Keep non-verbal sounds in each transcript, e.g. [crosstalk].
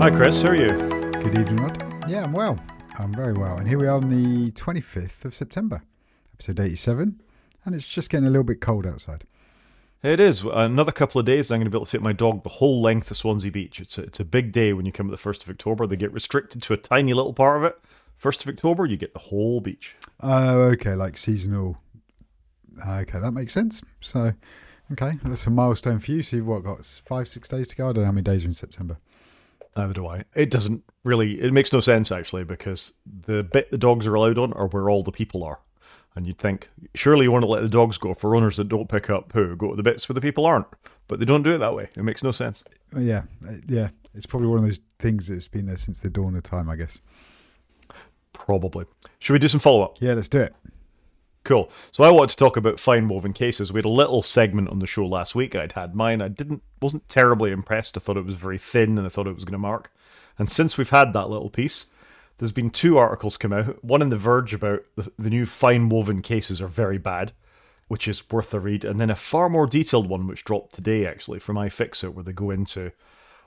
Hi, Chris. How are you? Good evening, Rod. Yeah, I'm well. I'm very well. And here we are on the 25th of September, episode 87. And it's just getting a little bit cold outside. It is. Another couple of days, I'm going to be able to take my dog the whole length of Swansea Beach. It's a, it's a big day when you come at the 1st of October. They get restricted to a tiny little part of it. 1st of October, you get the whole beach. Oh, okay. Like seasonal. Ah, okay, that makes sense. So, okay, that's a milestone for you. So you've what, got five, six days to go? I don't know how many days are in September. Neither do I. It doesn't really. It makes no sense actually because the bit the dogs are allowed on are where all the people are, and you'd think surely you want to let the dogs go for runners that don't pick up poo go to the bits where the people aren't, but they don't do it that way. It makes no sense. Yeah, uh, yeah. It's probably one of those things that's been there since the dawn of time, I guess. Probably. Should we do some follow up? Yeah, let's do it. Cool. So I wanted to talk about fine woven cases. We had a little segment on the show last week. I'd had mine. I didn't wasn't terribly impressed. I thought it was very thin and I thought it was going to mark. And since we've had that little piece, there's been two articles come out. One in The Verge about the, the new fine woven cases are very bad, which is worth a read, and then a far more detailed one which dropped today actually from iFixit, where they go into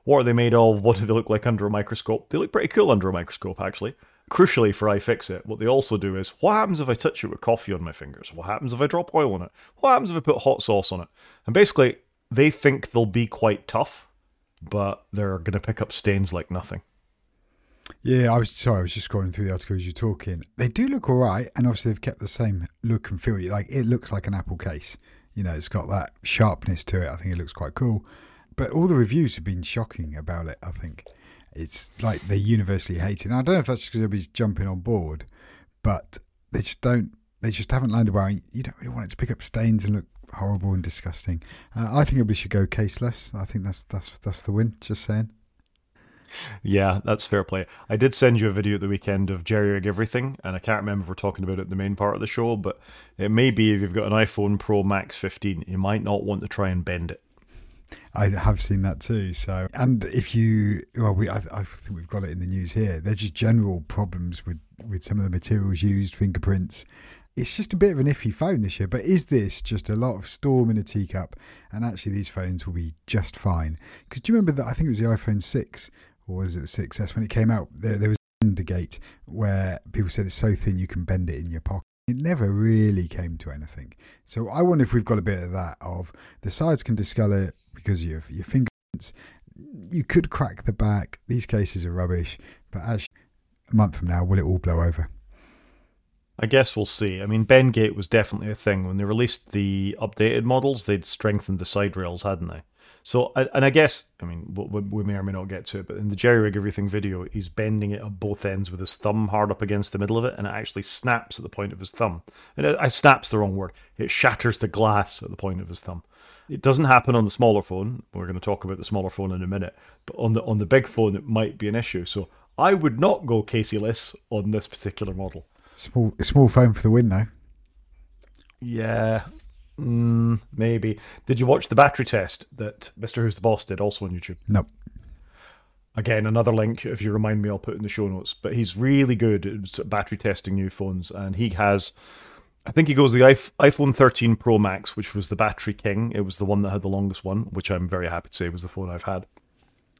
what are they made of, what do they look like under a microscope. They look pretty cool under a microscope actually. Crucially for iFixit, what they also do is what happens if I touch it with coffee on my fingers? What happens if I drop oil on it? What happens if I put hot sauce on it? And basically, they think they'll be quite tough, but they're going to pick up stains like nothing. Yeah, I was sorry. I was just scrolling through the article as you're talking. They do look all right, and obviously they've kept the same look and feel. Like it looks like an Apple case. You know, it's got that sharpness to it. I think it looks quite cool. But all the reviews have been shocking about it. I think it's like they're universally hated. I don't know if that's because everybody's jumping on board, but they just don't. They just haven't landed well. You don't really want it to pick up stains and look horrible and disgusting. Uh, I think everybody should go caseless. I think that's that's that's the win. Just saying. Yeah, that's fair play. I did send you a video at the weekend of Jerry Rig Everything, and I can't remember if we're talking about it in the main part of the show, but it may be if you've got an iPhone Pro Max 15, you might not want to try and bend it. I have seen that too. So, and if you, well, we, I, I think we've got it in the news here. They're just general problems with with some of the materials used, fingerprints. It's just a bit of an iffy phone this year. But is this just a lot of storm in a teacup? And actually, these phones will be just fine. Because do you remember that? I think it was the iPhone six or was it the 6S when it came out? There, there was the gate where people said it's so thin you can bend it in your pocket. It never really came to anything. So I wonder if we've got a bit of that of the sides can discolor because of your, your fingerprints. You could crack the back. These cases are rubbish. But actually, a month from now, will it all blow over? I guess we'll see. I mean, Bendgate was definitely a thing. When they released the updated models, they'd strengthened the side rails, hadn't they? So, and I guess, I mean, we may or may not get to it, but in the Jerry Rig Everything video, he's bending it at both ends with his thumb hard up against the middle of it, and it actually snaps at the point of his thumb. And it, I snaps the wrong word. It shatters the glass at the point of his thumb. It doesn't happen on the smaller phone. We're going to talk about the smaller phone in a minute, but on the on the big phone, it might be an issue. So, I would not go caseless on this particular model. Small, small phone for the win, though. Yeah, Mm, maybe. Did you watch the battery test that Mr. Who's the Boss did also on YouTube? No. Again, another link, if you remind me, I'll put in the show notes. But he's really good at battery testing new phones, and he has, I think he goes the iPhone 13 Pro Max, which was the battery king. It was the one that had the longest one, which I'm very happy to say was the phone I've had.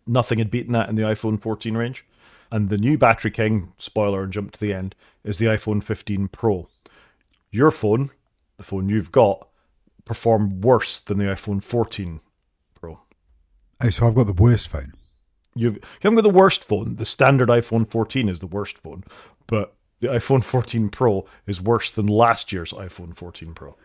Nothing had beaten that in the iPhone 14 range. And the new battery king, spoiler and jump to the end, is the iPhone 15 Pro. Your phone, the phone you've got, perform worse than the iPhone 14 Pro. Oh, so I've got the worst phone. You've, you haven't got the worst phone. The standard iPhone 14 is the worst phone, but the iPhone 14 Pro is worse than last year's iPhone 14 Pro.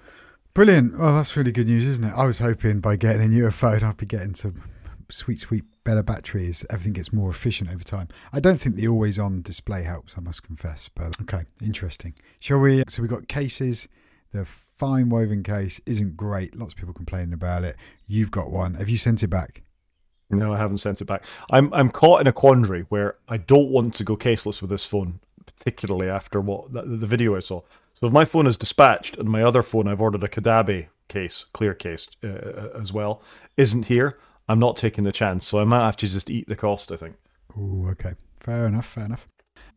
Brilliant. Well, that's really good news, isn't it? I was hoping by getting a newer [laughs] phone, I'd be getting some sweet, sweet, better batteries. Everything gets more efficient over time. I don't think the always on display helps, I must confess. But okay, interesting. Shall we? Uh, so we've got cases. The fine woven case isn't great. Lots of people complaining about it. You've got one. Have you sent it back? No, I haven't sent it back. I'm I'm caught in a quandary where I don't want to go caseless with this phone, particularly after what the, the video I saw. So if my phone is dispatched and my other phone I've ordered a Caudabe case, clear case uh, uh, as well, isn't here, I'm not taking the chance. So I might have to just eat the cost. I think. Oh, okay. Fair enough. Fair enough.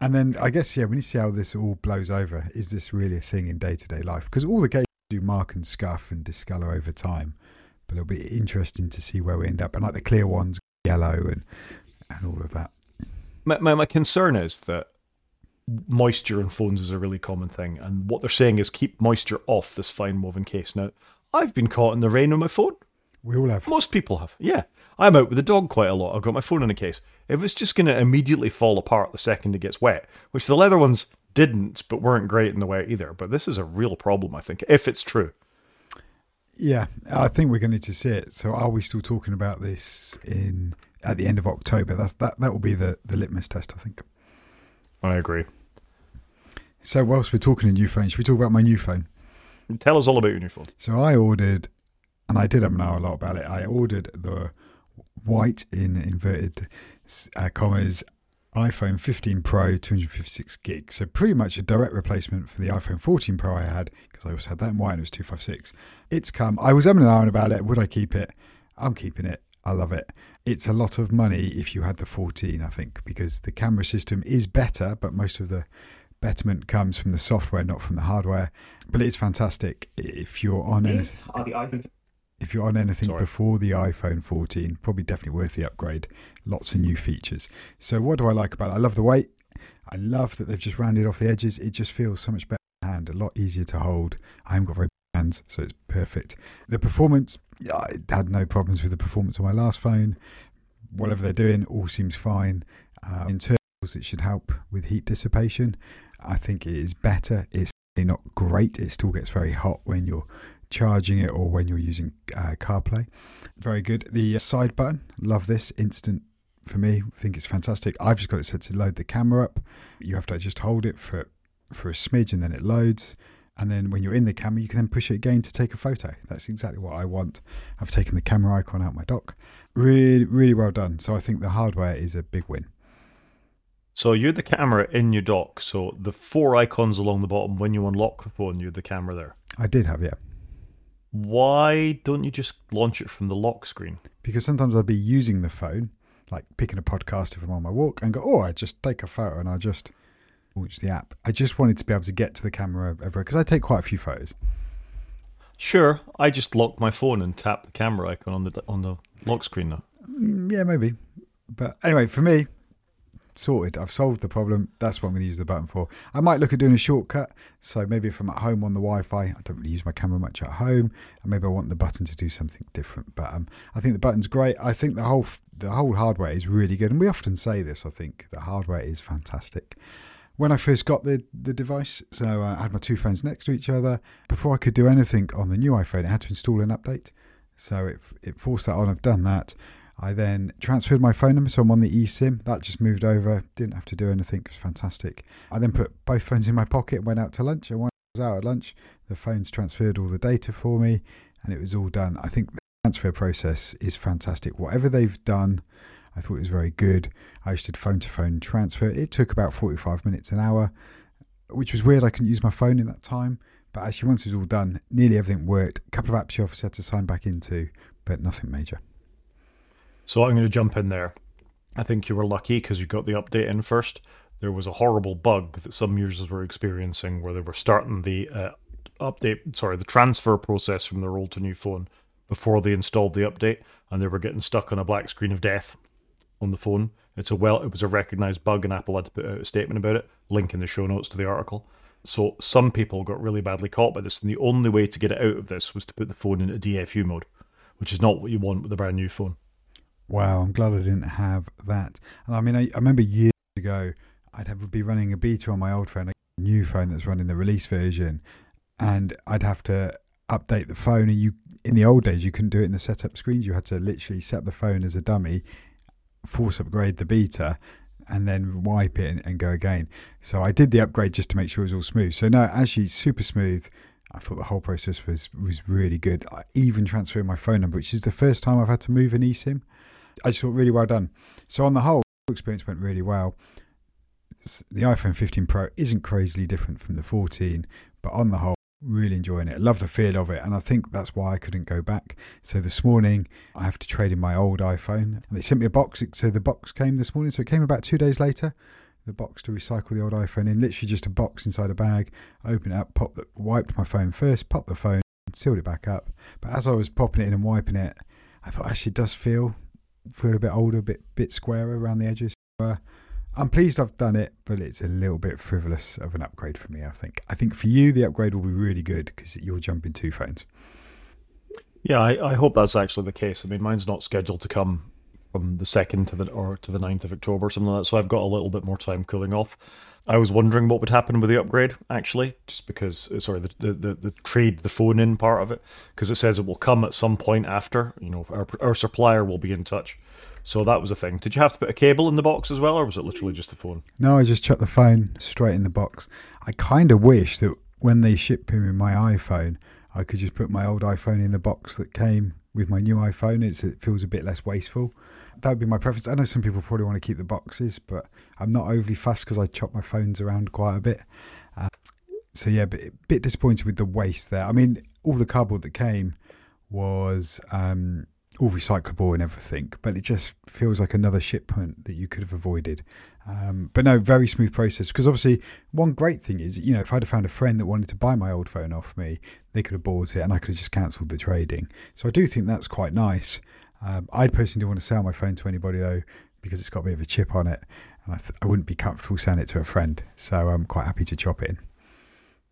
And then I guess yeah, when you see how this all blows over, is this really a thing in day to day life? Because all the cases do mark and scuff and discolor over time, but it'll be interesting to see where we end up. And like the clear ones, yellow, and and all of that. My, my, my concern is that moisture in phones is a really common thing, and what they're saying is keep moisture off this fine woven case. Now, I've been caught in the rain on my phone. We all have. Most people have. Yeah. I'm out with the dog quite a lot. I've got my phone in a case. It was just going to immediately fall apart the second it gets wet, which the leather ones didn't, but weren't great in the wet either. But this is a real problem, I think, if it's true. Yeah, I think we're going to need to see it. So, are we still talking about this in at the end of October? That's that. That will be the the litmus test, I think. I agree. So, whilst we're talking a new phone, should we talk about my new phone? Tell us all about your new phone. So, I ordered, and I did have know a lot about it. I ordered the white in inverted uh, commas iPhone 15 Pro 256 gig. So pretty much a direct replacement for the iPhone 14 Pro I had because I also had that in white and it was 256. It's come. I was having an iron about it. Would I keep it? I'm keeping it. I love it. It's a lot of money if you had the 14, I think, because the camera system is better, but most of the betterment comes from the software, not from the hardware. But it's fantastic if you're on These are the iPhone if you're on anything Sorry. before the iPhone 14, probably definitely worth the upgrade. Lots of new features. So, what do I like about it? I love the weight. I love that they've just rounded off the edges. It just feels so much better in hand, a lot easier to hold. I haven't got very big hands, so it's perfect. The performance, I had no problems with the performance on my last phone. Whatever they're doing, all seems fine. Uh, internals, it should help with heat dissipation. I think it is better. It's not great. It still gets very hot when you're charging it or when you're using uh, CarPlay. Very good. The side button, love this. Instant for me. I think it's fantastic. I've just got it set to load the camera up. You have to just hold it for for a smidge and then it loads. And then when you're in the camera, you can then push it again to take a photo. That's exactly what I want. I've taken the camera icon out my dock. Really, really well done. So I think the hardware is a big win. So you had the camera in your dock. So the four icons along the bottom, when you unlock the phone, you had the camera there. I did have, yeah. Why don't you just launch it from the lock screen? because sometimes I'll be using the phone, like picking a podcast if I'm on my walk, and go, oh, I just take a photo and I just launch the app. I just wanted to be able to get to the camera everywhere because I take quite a few photos. Sure, I just lock my phone and tap the camera icon on the on the lock screen now. Mm, Yeah, maybe. But anyway, for me, sorted. I've solved the problem. That's what I'm going to use the button for. I might look at doing a shortcut. So maybe if I'm at home on the Wi-Fi, I don't really use my camera much at home, and maybe I want the button to do something different. But um, I think the button's great. I think the whole the whole hardware is really good, and we often say this. I think the hardware is fantastic. When I first got the, the device, so uh, I had my two phones next to each other. Before I could do anything on the new iPhone, I had to install an update. So it, it forced that on. I've done that. I then transferred my phone number, so I'm on the eSIM. That just moved over. Didn't have to do anything. It was fantastic. I then put both phones in my pocket, went out to lunch. And when I was out at lunch, the phones transferred all the data for me, and it was all done. I think the transfer process is fantastic. Whatever they've done, I thought it was very good. I just did phone to phone transfer. It took about 45 minutes an hour, which was weird. I couldn't use my phone in that time. But actually, once it was all done, nearly everything worked. A couple of apps you obviously had to sign back into, but nothing major. So I'm going to jump in there. I think you were lucky because you got the update in first. There was a horrible bug that some users were experiencing where they were starting the uh, update, sorry, the transfer process from their old to new phone before they installed the update, and they were getting stuck on a black screen of death on the phone. It's a well, it was a recognized bug, and Apple had to put out a statement about it. Link in the show notes to the article. So some people got really badly caught by this, and the only way to get it out of this was to put the phone into DFU mode, which is not what you want with a brand new phone. Wow, I'm glad I didn't have that. And I mean, I, I remember years ago, I'd have be running a beta on my old phone, a new phone that's running the release version, and I'd have to update the phone. And you, in the old days, you couldn't do it in the setup screens. You had to literally set the phone as a dummy, force upgrade the beta, and then wipe it and, and go again. So I did the upgrade just to make sure it was all smooth. So no, actually, super smooth. I thought the whole process was was really good. I even transferred my phone number, which is the first time I've had to move an eSIM. I just thought really well done. So on the whole, the experience went really well. The iPhone 15 Pro isn't crazily different from the 14, but on the whole, really enjoying it. Love the feel of it, and I think that's why I couldn't go back. So this morning, I have to trade in my old iPhone, and they sent me a box. So the box came this morning. So it came about two days later. The box to recycle the old iPhone in, literally just a box inside a bag. Opened it up, pop the, wiped my phone first, popped the phone, sealed it back up. But as I was popping it in and wiping it, I thought actually it does feel feel a bit older, a bit bit squarer around the edges. Uh, I'm pleased I've done it, but it's a little bit frivolous of an upgrade for me. I think. I think for you, the upgrade will be really good because you're jumping two phones. Yeah, I, I hope that's actually the case. I mean, mine's not scheduled to come from the second to the or to the 9th of October, or something like that. So I've got a little bit more time cooling off. I was wondering what would happen with the upgrade, actually, just because uh, sorry, the the, the, the trade the phone in part of it, because it says it will come at some point after. You know, our our supplier will be in touch. So that was a thing. Did you have to put a cable in the box as well, or was it literally just the phone? No, I just chucked the phone straight in the box. I kind of wish that when they ship me my iPhone, I could just put my old iPhone in the box that came with my new iPhone. It's, it feels a bit less wasteful. That would be my preference. I know some people probably want to keep the boxes, but I'm not overly fussed because I chop my phones around quite a bit. Uh, so yeah, but a bit disappointed with the waste there. I mean, all the cardboard that came was um, all recyclable and everything, but it just feels like another shipment that you could have avoided. Um, but no, very smooth process. Because obviously, one great thing is, you know, if I'd have found a friend that wanted to buy my old phone off me, they could have bought it and I could have just cancelled the trading. So I do think that's quite nice. Um, I personally don't want to sell my phone to anybody though, because it's got a bit of a chip on it, and I, th- I wouldn't be comfortable selling it to a friend. So I'm quite happy to chop it in.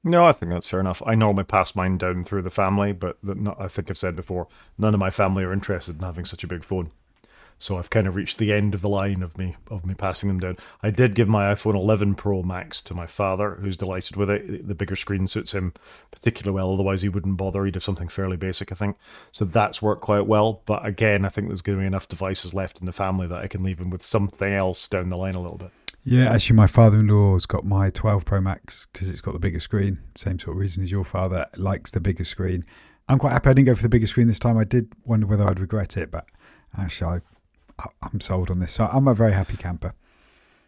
No, I think that's fair enough. I normally pass mine down through the family, but the, I think I've said before, none of my family are interested in having such a big phone. So I've kind of reached the end of the line of me of me passing them down. I did give my iPhone 11 Pro Max to my father, who's delighted with it. The bigger screen suits him particularly well. Otherwise, he wouldn't bother. He'd have something fairly basic, I think. So that's worked quite well. But again, I think there's going to be enough devices left in the family that I can leave him with something else down the line a little bit. Yeah, actually, my father-in-law's got my 12 Pro Max because it's got the bigger screen. Same sort of reason as your father likes the bigger screen. I'm quite happy I didn't go for the bigger screen this time. I did wonder whether I'd regret it, but actually, I I'm sold on this. So I'm a very happy camper.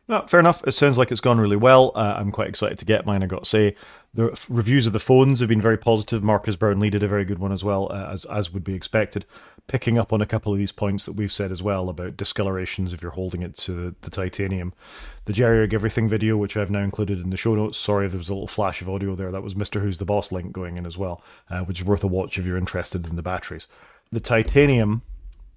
No, fair enough. It sounds like it's gone really well. Uh, I'm quite excited to get mine. I got to say, the reviews of the phones have been very positive. Marques Brownlee did a very good one as well, uh, as as would be expected. Picking up on a couple of these points that we've said as well about discolorations if you're holding it to the, the titanium. The Jerry Rig Everything video, which I've now included in the show notes. Sorry, there was a little flash of audio there. That was Mister Who's the Boss link going in as well, uh, which is worth a watch if you're interested in the batteries. The titanium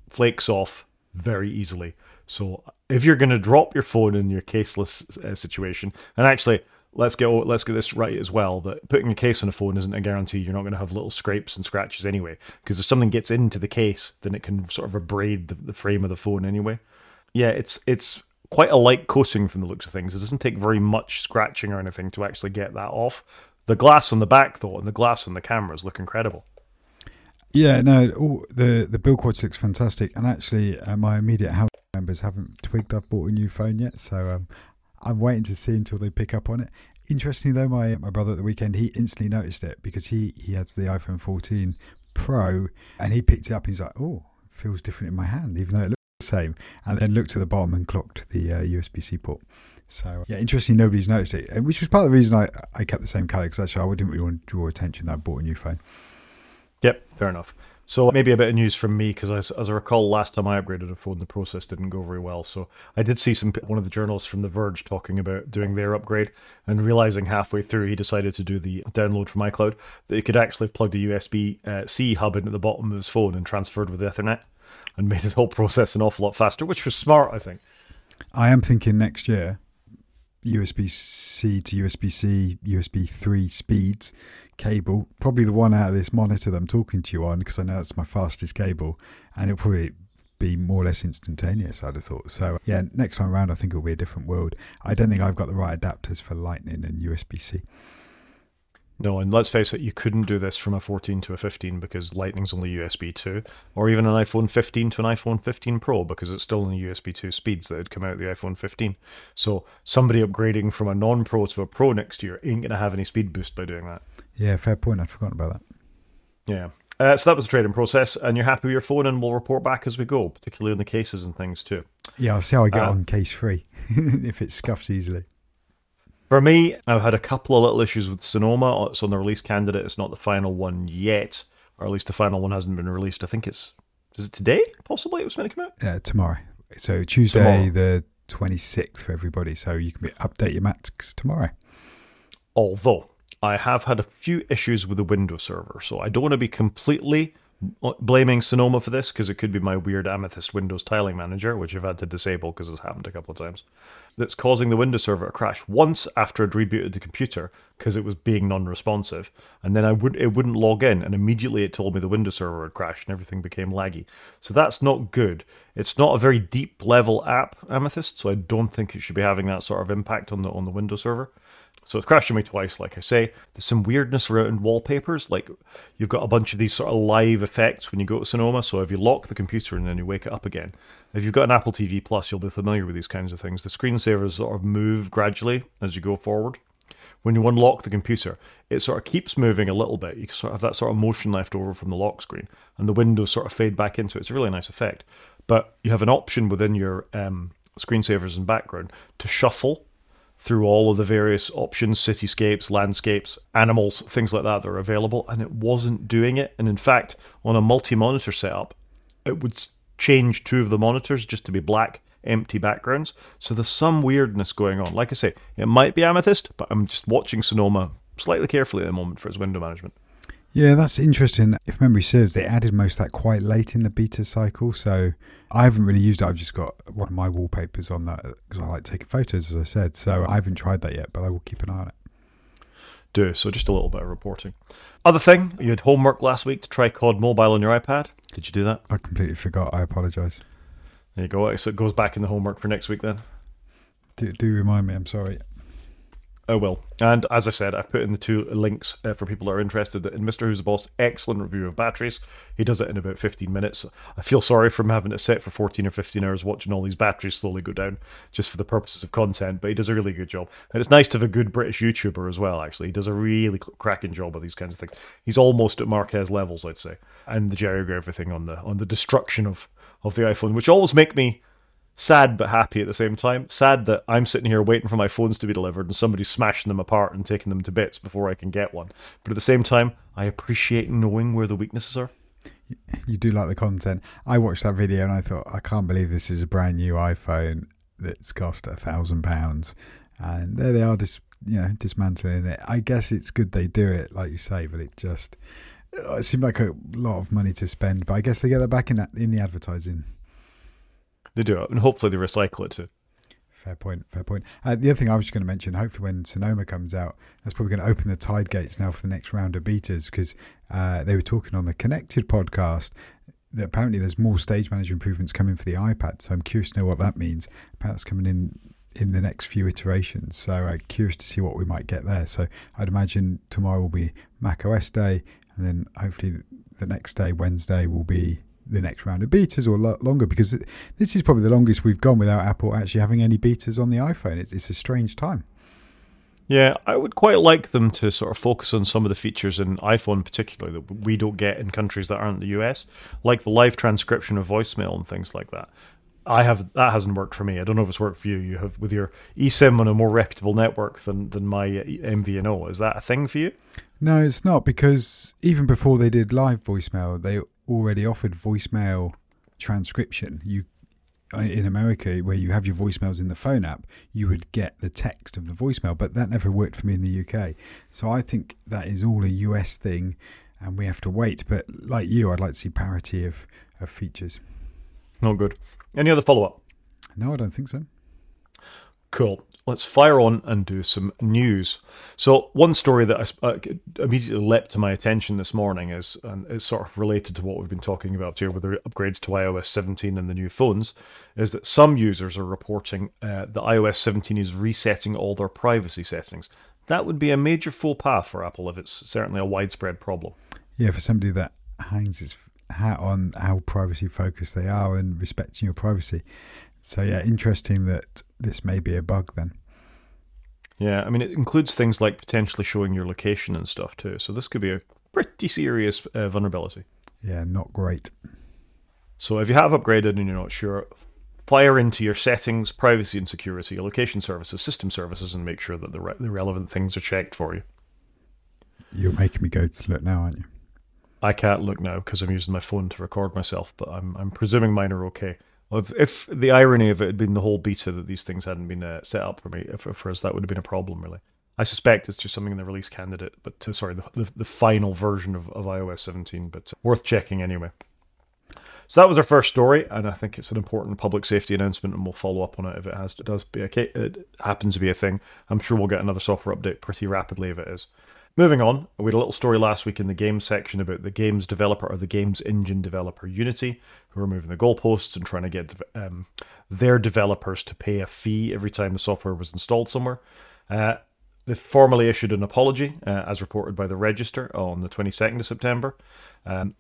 flakes off very easily. So if you're going to drop your phone in your caseless uh, situation, and actually let's get let's get this right as well that putting a case on a phone isn't a guarantee you're not going to have little scrapes and scratches anyway because if something gets into the case then it can sort of abrade the, the frame of the phone anyway. Yeah it's it's quite a light coating from the looks of things. It doesn't take very much scratching or anything to actually get that off. The glass on the back though and the glass on the cameras look incredible yeah, no, the the build quality looks fantastic, and actually, uh, my immediate house members haven't twigged I've bought a new phone yet, so um, I'm waiting to see until they pick up on it. Interestingly, though, my my brother at the weekend he instantly noticed it because he he has the iPhone 14 Pro, and he picked it up. and He's like, "Oh, feels different in my hand, even though it looks the same." And then looked at the bottom and clocked the uh, USB C port. So yeah, interesting. Nobody's noticed it, which was part of the reason I, I kept the same colour because actually I didn't really want to draw attention that I bought a new phone. Yep, fair enough. So maybe a bit of news from me because as, as I recall, last time I upgraded a phone, the process didn't go very well. So I did see some one of the journalists from The Verge talking about doing their upgrade and realizing halfway through he decided to do the download from iCloud that he could actually have plugged a USB uh, C hub into the bottom of his phone and transferred with Ethernet and made his whole [laughs] process an awful lot faster, which was smart, I think. I am thinking next year USB C to USB C, USB 3 speeds cable, probably the one out of this monitor that I'm talking to you on, because I know that's my fastest cable, and it'll probably be more or less instantaneous, I'd have thought. So, yeah, next time around, I think it'll be a different world. I don't think I've got the right adapters for Lightning and USB C. No, and let's face it, you couldn't do this from a 14 to a 15 because Lightning's only USB 2, or even an iPhone 15 to an iPhone 15 Pro because it's still in the USB 2 speeds that had come out of the iPhone 15. So somebody upgrading from a non Pro to a Pro next year ain't going to have any speed boost by doing that. Yeah, fair point. I'd forgotten about that. Yeah. Uh, so that was the trading process, and you're happy with your phone, and we'll report back as we go, particularly on the cases and things too. Yeah, I'll see how I get uh, on case free [laughs] if it scuffs easily. For me, I've had a couple of little issues with Sonoma. Uh, it's on the release candidate. It's not the final one yet, or at least the final one hasn't been released. I think it's is it today? Possibly it was meant to come out. Yeah, tomorrow. So Tuesday, tomorrow. the twenty sixth for everybody. So you can update your Macs tomorrow. Although I have had a few issues with the Windows server, so I don't want to be completely Uh, blaming Sonoma for this because it could be my weird Amethyst Windows tiling manager, which I've had to disable because it's happened a couple of times, that's causing the Windows server to crash once after I'd rebooted the computer because it was being non-responsive, and then I would it wouldn't log in, and immediately it told me the Windows server had crashed and everything became laggy. So that's not good. It's not a very deep level app, Amethyst, so I don't think it should be having that sort of impact on the on the Windows server. So it's crashed on me twice, like I say. There's some weirdness around wallpapers, like you've got a bunch of these sort of live effects when you go to Sonoma. So if you lock the computer and then you wake it up again, if you've got an Apple TV Plus, you'll be familiar with these kinds of things. The screensavers sort of move gradually as you go forward. When you unlock the computer, it sort of keeps moving a little bit. You sort of have that sort of motion left over from the lock screen, and the windows sort of fade back into it. It's a really nice effect. But you have an option within your um, screensavers and background to shuffle through all of the various options, cityscapes, landscapes, animals, things like that that are available, and it wasn't doing it. And in fact, on a multi monitor setup, it would change two of the monitors just to be black, empty backgrounds. So there's some weirdness going on. Like I say, it might be Amethyst, but I'm just watching Sonoma slightly carefully at the moment for its window management. Yeah, that's interesting. If memory serves, they added most of that quite late in the beta cycle. So I haven't really used it. I've just got one of my wallpapers on that because I like taking photos, as I said. So I haven't tried that yet, but I will keep an eye on it. Do so, just a little bit of reporting. Other thing, you had homework last week to try COD Mobile on your iPad. Did you do that? I completely forgot. I apologise. There you go. So it goes back in the homework for next week then. Do, do remind me. I'm sorry. I will. And as I said, I've put in the two links uh, for people that are interested in Mr. Who's the Boss. Excellent review of batteries. He does it in about 15 minutes. I feel sorry for him having to sit for 14 or 15 hours watching all these batteries slowly go down just for the purposes of content, but he does a really good job. And it's nice to have a good British YouTuber as well, actually. He does a really cracking job of these kinds of things. He's almost at Marques levels, I'd say. And the Jerry everything on the on the destruction of, of the iPhone, which always make me sad but happy at the same time. Sad that I'm sitting here waiting for my phones to be delivered and somebody's smashing them apart and taking them to bits before I can get one. But at the same time, I appreciate knowing where the weaknesses are. You do like the content. I watched that video and I thought, I can't believe this is a brand new iPhone that's cost a thousand pounds, and there they are, just you know, dismantling it. I guess it's good they do it, like you say, but it just it seemed like a lot of money to spend. But I guess they get that back in in the advertising they do it, and hopefully they recycle it too. Fair point. Fair point. Uh, the other thing I was going to mention, hopefully when Sonoma comes out, that's probably going to open the tide gates now for the next round of betas because uh, they were talking on the Connected podcast that apparently there's more stage manager improvements coming for the iPad. So I'm curious to know what that means. That's coming in in the next few iterations. So uh, curious to see what we might get there. So I'd imagine tomorrow will be Mac OS Day, and then hopefully the next day, Wednesday, will be the next round of betas or lo- longer because this is probably the longest we've gone without Apple actually having any betas on the iPhone. It's, it's a strange time. Yeah, I would quite like them to sort of focus on some of the features in iPhone, particularly that we don't get in countries that aren't the US, like the live transcription of voicemail and things like that. I have that hasn't worked for me. I don't know if it's worked for you. You have with your eSIM on a more reputable network than than my MVNO. Is that a thing for you? No, it's not because even before they did live voicemail, they already offered voicemail transcription. You uh, in America, where you have your voicemails in the phone app, you would get the text of the voicemail, but that never worked for me in the UK. So I think that is all a US thing, and we have to wait. But like you, I'd like to see parity of, of features. Not good. Any other follow up? No, I don't think so. Cool. Let's fire on and do some news. So, one story that I, uh, immediately leapt to my attention this morning is, and it's sort of related to what we've been talking about here with the upgrades to iOS 17 and the new phones, is that some users are reporting uh, that iOS 17 is resetting all their privacy settings. That would be a major faux pas for Apple if it's certainly a widespread problem. Yeah, for somebody that hangs its hat on how privacy focused they are and respecting your privacy. So yeah, interesting that this may be a bug then. Yeah, I mean it includes things like potentially showing your location and stuff too. So this could be a pretty serious uh, vulnerability. Yeah, not great. So if you have upgraded and you're not sure, fire into your settings, privacy and security, your location services, system services, and make sure that the, re- the relevant things are checked for you. You're making me go to look now, aren't you? I can't look now because I'm using my phone to record myself, but I'm I'm presuming mine are okay. If, if the irony of it had been the whole beta that these things hadn't been uh, set up for me, if, for us, that would have been a problem, really. I suspect it's just something in the release candidate, but uh, sorry, the, the, the final version of, of iOS 17, but uh, worth checking anyway. So that was our first story, and I think it's an important public safety announcement, and we'll follow up on it if it has it does be a, it happens to be a thing. I'm sure we'll get another software update pretty rapidly if it is. Moving on, we had a little story last week in the games section about the games developer or the games engine developer Unity, who are moving the goalposts and trying to get um, their developers to pay a fee every time the software was installed somewhere. Uh, they formally issued an apology, uh, as reported by the Register on the 22nd of September, um,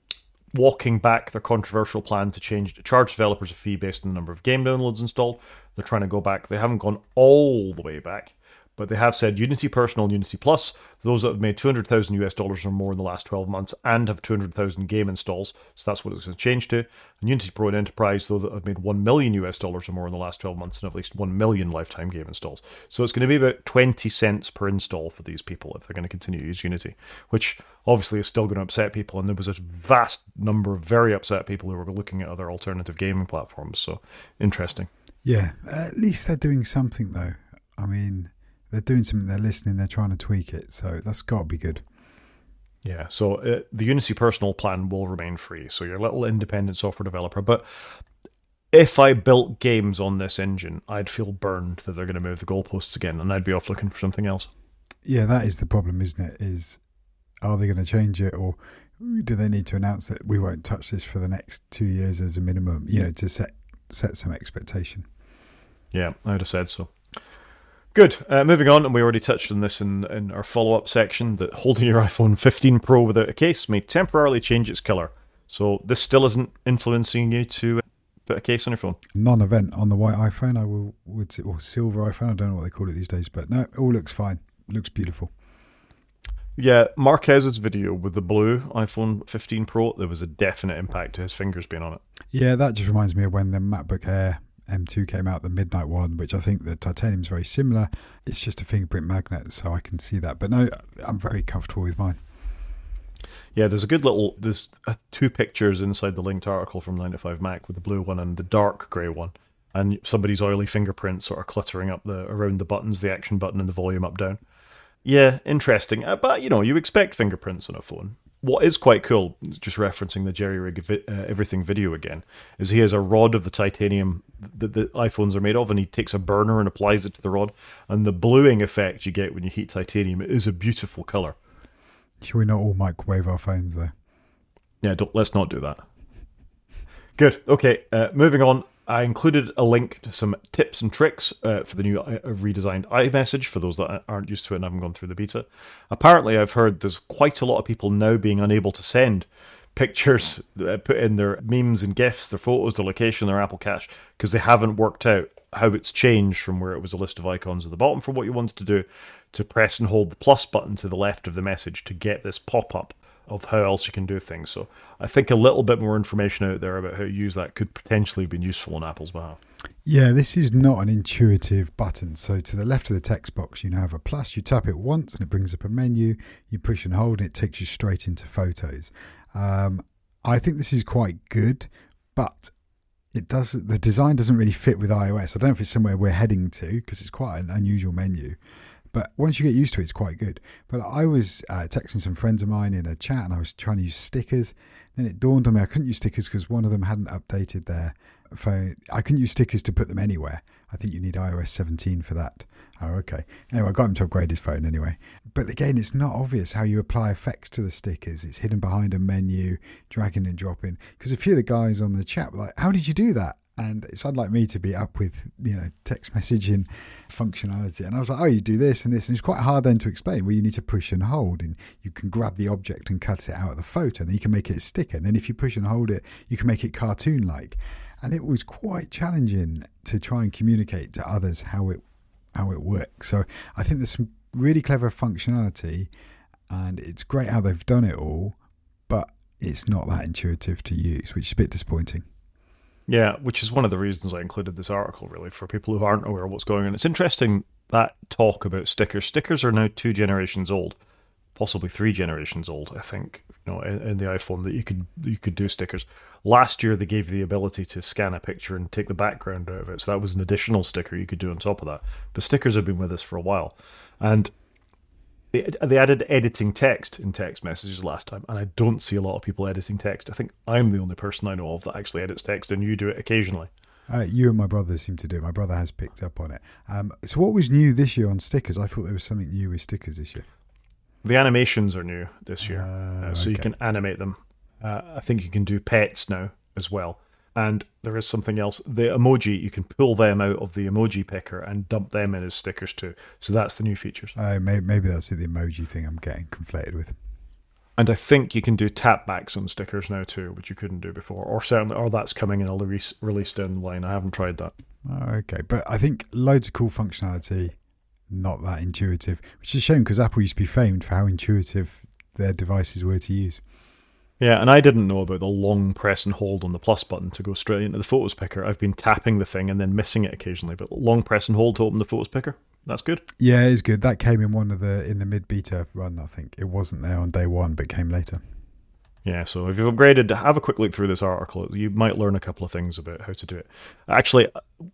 walking back their controversial plan to change to charge developers a fee based on the number of game downloads installed. They're trying to go back. They haven't gone all the way back, but they have said Unity Personal and Unity Plus, those that have made 200,000 US dollars or more in the last 12 months and have 200,000 game installs, so that's what it's going to change to. And Unity Pro and Enterprise, those that have made 1 million US dollars or more in the last 12 months and at least 1 million lifetime game installs. So it's going to be about 20 cents per install for these people if they're going to continue to use Unity, which obviously is still going to upset people. And there was a vast number of very upset people who were looking at other alternative gaming platforms. So interesting. Yeah, at least they're doing something though. I mean, they're doing something, they're listening, they're trying to tweak it. So that's got to be good. Yeah, so uh, the Unity personal plan will remain free. So you're a little independent software developer. But if I built games on this engine, I'd feel burned that they're going to move the goalposts again and I'd be off looking for something else. Yeah, that is the problem, isn't it? Is are they going to change it or do they need to announce that we won't touch this for the next two years as a minimum, you know, to set set some expectation? Yeah, I'd have said so. Good. Uh, moving on, and we already touched on this in, in our follow up section that holding your iPhone 15 Pro without a case may temporarily change its color. So this still isn't influencing you to put a case on your phone. Non-event on the white iPhone. I will would or silver iPhone. I don't know what they call it these days, but no, it all looks fine. Looks beautiful. Yeah, Marques's video with the blue iPhone 15 Pro, there was a definite impact to his fingers being on it. Yeah, that just reminds me of when the MacBook Air M2 came out, the Midnight one, which I think the titanium is very similar. It's just a fingerprint magnet, so I can see that. But no, I'm very comfortable with mine. Yeah, there's a good little there's uh, two pictures inside the linked article from 9 to 5 Mac with the blue one and the dark grey one, and somebody's oily fingerprint sort of cluttering up the around the buttons, the action button and the volume up down. Yeah, interesting. Uh, but you know, you expect fingerprints on a phone what is quite cool, just referencing the Jerry Rig uh, Everything video again, is he has a rod of the titanium that the iPhones are made of, and he takes a burner and applies it to the rod, and the bluing effect you get when you heat titanium is a beautiful color. Should we not all microwave our phones though? Yeah, let's not do that. Good. Okay, uh, moving on. I included a link to some tips and tricks uh, for the new uh, redesigned iMessage for those that aren't used to it and haven't gone through the beta. Apparently, I've heard there's quite a lot of people now being unable to send pictures, uh, put in their memes and GIFs, their photos, their location, their Apple Cash, because they haven't worked out how it's changed from where it was a list of icons at the bottom for what you wanted to do to press and hold the plus button to the left of the message to get this pop up of how else you can do things. So I think a little bit more information out there about how to use that could potentially have been useful on Apple's behalf. Yeah, this is not an intuitive button. So to the left of the text box, you now have a plus. You tap it once and it brings up a menu. You push and hold and it takes you straight into photos. Um, I think this is quite good, but it does the design doesn't really fit with iOS. I don't know if it's somewhere we're heading to because it's quite an unusual menu. But once you get used to it, it's quite good. But I was uh, texting some friends of mine in a chat and I was trying to use stickers. Then it dawned on me I couldn't use stickers because one of them hadn't updated their phone. I couldn't use stickers to put them anywhere. I think you need iOS 17 for that. Oh, okay. Anyway, I got him to upgrade his phone anyway. But again, it's not obvious how you apply effects to the stickers. It's hidden behind a menu, dragging and dropping. Because a few of the guys on the chat were like, How did you do that? And it's unlike me to be up with you know text messaging functionality. And i was like oh you do this and this. And it's quite hard then to explain where you need to push and hold. And you can grab the object and cut it out of the photo and then you can make it a sticker and then if you push and hold it you can make it cartoon like and it was quite challenging to try and communicate to others how it how it works. So i think there's some really clever functionality and it's great how they've done it all but it's not that intuitive to use which is a bit disappointing yeah, which is one of the reasons I included this article, really, for people who aren't aware of what's going on. It's interesting that talk about stickers. Stickers are now two generations old, possibly three generations old. I think you know in, in the iPhone that you could you could do stickers. Last year they gave the ability to scan a picture and take the background out of it, so that was an additional sticker you could do on top of that. But stickers have been with us for a while, and They, they added editing text in text messages last time, and I don't see a lot of people editing text. I think I'm the only person I know of that actually edits text, and you do it occasionally. Uh, you and my brother seem to do it. My brother has picked up on it. Um, so, what was new this year on stickers? I thought there was something new with stickers this year. The animations are new this year, uh, uh, so okay. you can animate them. Uh, I think you can do pets now as well. And there is something else. The emoji, you can pull them out of the emoji picker and dump them in as stickers too. So that's the new features. Uh, maybe, maybe that's the emoji thing I'm getting conflated with. And I think you can do tap backs on stickers now too, which you couldn't do before, or certainly, or that's coming in a release release down the line. I haven't tried that. Oh, okay, but I think loads of cool functionality, not that intuitive, which is a shame because Apple used to be famed for how intuitive their devices were to use. Yeah, and I didn't know about the long press and hold on the plus button to go straight into the photos picker. I've been tapping the thing and then missing it occasionally, but long press and hold to open the photos picker. That's good. Yeah, it's good. That came in one of the in the mid beta run, I think. It wasn't there on day one, but came later. Yeah, so if you've upgraded, have a quick look through this article. You might learn a couple of things about how to do it. Actually,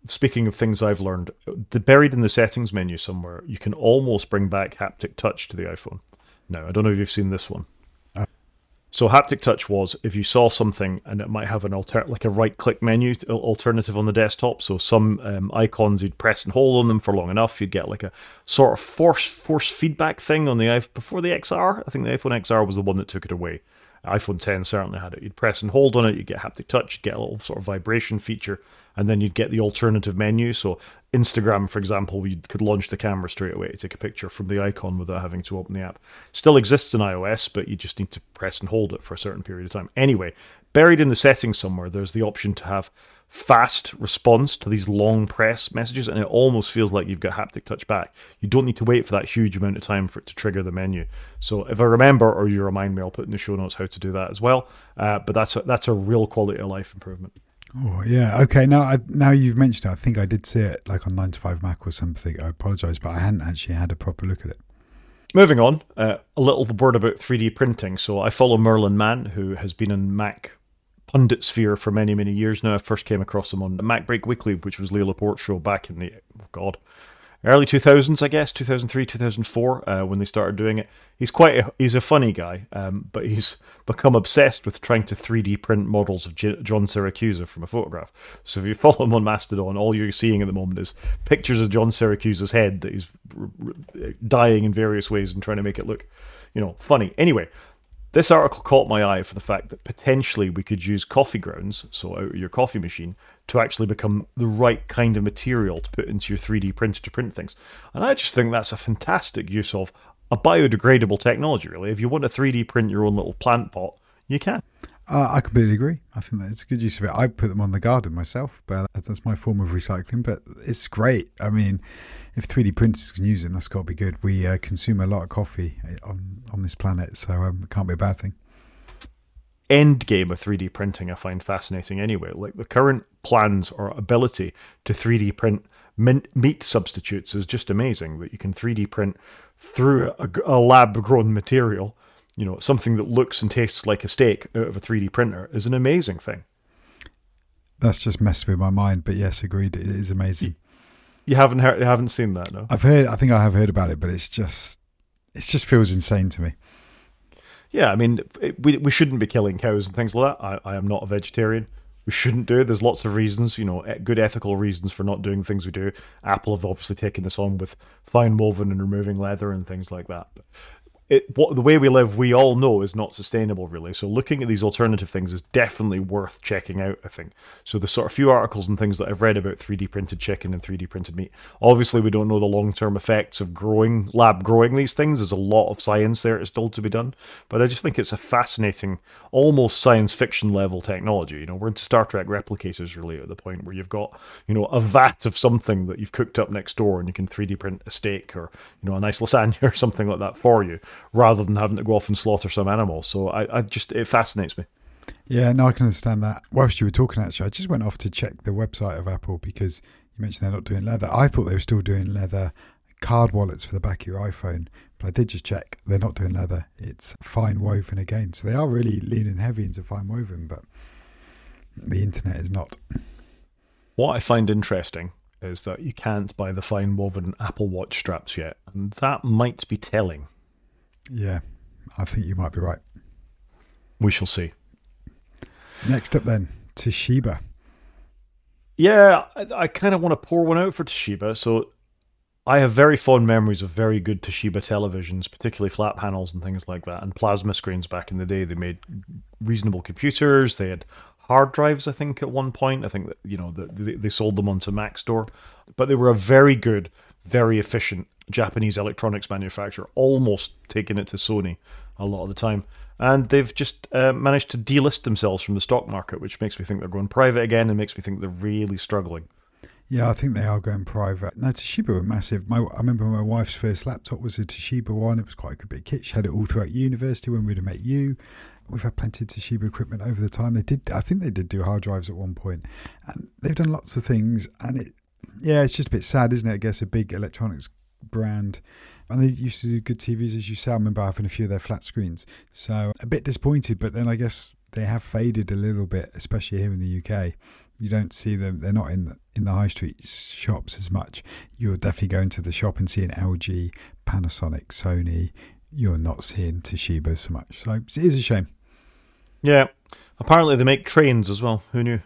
speaking of things I've learned, the buried in the settings menu somewhere, you can almost bring back haptic touch to the iPhone. Now, I don't know if you've seen this one. So haptic touch was if you saw something and it might have an alter like a right click menu alternative on the desktop. So some um, icons you'd press and hold on them for long enough, you'd get like a sort of force force feedback thing on the before the XR. I think the iPhone XR was the one that took it away iPhone 10 certainly had it. You'd press and hold on it, you'd get haptic touch, you'd get a little sort of vibration feature, and then you'd get the alternative menu. So Instagram, for example, you could launch the camera straight away to take a picture from the icon without having to open the app. Still exists in iOS, but you just need to press and hold it for a certain period of time. Anyway, buried in the settings somewhere, there's the option to have fast response to these long press messages, and it almost feels like you've got haptic touch back. You don't need to wait for that huge amount of time for it to trigger the menu. So if I remember or you remind me, I'll put in the show notes how to do that as well. Uh, but that's a, that's a real quality of life improvement. Oh yeah, okay. Now, I, now you've mentioned it, I think I did see it like on 95 Mac or something. I apologise, but I hadn't actually had a proper look at it. Moving on, uh, a little word about 3D printing. So I follow Merlin Mann, who has been in Mac pundit sphere for many, many years now. I first came across him on the MacBreak Weekly, which was Leo Laporte's show back in the, oh God, early 2000s, I guess, 2003, 2004, uh, when they started doing it. He's quite a, he's a funny guy, um, but he's become obsessed with trying to 3D print models of John Siracusa from a photograph. So if you follow him on Mastodon, all you're seeing at the moment is pictures of John Siracusa's head that he's r- r- dying in various ways and trying to make it look, you know, funny. Anyway, this article caught my eye for the fact that potentially we could use coffee grounds, so out of your coffee machine, to actually become the right kind of material to put into your 3D printer to print things. And I just think that's a fantastic use of a biodegradable technology, really. If you want to 3D print your own little plant pot, you can. Uh, I completely agree. I think that it's a good use of it. I put them on the garden myself, but that's my form of recycling. But it's great. I mean, if 3D printers can use them, that's got to be good. We uh, consume a lot of coffee uh, on on this planet, so um, it can't be a bad thing. End game of 3D printing, I find fascinating. Anyway, like the current plans or ability to 3D print meat substitutes is just amazing. That you can 3D print through a, a lab grown material you know, something that looks and tastes like a steak out of a 3D printer is an amazing thing. That's just messed with my mind, but yes, agreed. It is amazing. You haven't heard, you haven't seen that, no? I've heard. I think I have heard about it, but it's just, it just feels insane to me. Yeah, I mean, it, we we shouldn't be killing cows and things like that. I, I am not a vegetarian. We shouldn't do it. There's lots of reasons, you know, good ethical reasons for not doing things we do. Apple have obviously taken this on with fine woven and removing leather and things like that. But it, what the way we live, we all know is not sustainable, really. So looking at these alternative things is definitely worth checking out. I think so. The sort of few articles and things that I've read about 3D printed chicken and 3D printed meat. Obviously, we don't know the long term effects of growing lab growing these things. There's a lot of science there still to be done, but I just think it's a fascinating, almost science fiction level technology. You know, we're into Star Trek replicators really at the point where you've got you know a vat of something that you've cooked up next door and you can 3D print a steak or you know a nice lasagna [laughs] or something like that for you rather than having to go off and slaughter some animal. So I, I just it fascinates me. Yeah, no, I can understand that. Whilst you were talking, actually, I just went off to check the website of Apple because you mentioned they're not doing leather. I thought they were still doing leather card wallets for the back of your iPhone, but I did just check they're not doing leather. It's fine woven again, so they are really leaning heavy into fine woven, but the internet is not. What I find interesting is that you can't buy the fine woven Apple Watch straps yet, and that might be telling Yeah, I think you might be right. We shall see. Next up, then, Toshiba. Yeah, I, I kind of want to pour one out for Toshiba. So I have very fond memories of very good Toshiba televisions, particularly flat panels and things like that, and plasma screens back in the day. They made reasonable computers. They had hard drives, I think, at one point. I think that you know they, they sold them onto Mac Store, but they were a very good, very efficient Japanese electronics manufacturer, almost taking it to Sony a lot of the time. And they've just uh, managed to delist themselves from the stock market, which makes me think they're going private again and makes me think they're really struggling. Yeah, I think they are going private. Now, Toshiba were massive. My, I remember my wife's first laptop was a Toshiba one. It was quite a good bit kit. She had it all throughout university when we'd have met you. We've had plenty of Toshiba equipment over the time. They did, I think they did do hard drives at one point, and they've done lots of things. And it, yeah, it's just a bit sad, isn't it? I guess a big electronics brand. And they used to do good TVs, as you say. I remember having a few of their flat screens. So a bit disappointed, but then I guess they have faded a little bit, especially here in the UK. You don't see them; they're not in the, in the high street shops as much. You're definitely going to the shop and seeing LG, Panasonic, Sony. You're not seeing Toshiba so much. So it is a shame. Yeah, apparently they make trains as well. Who knew?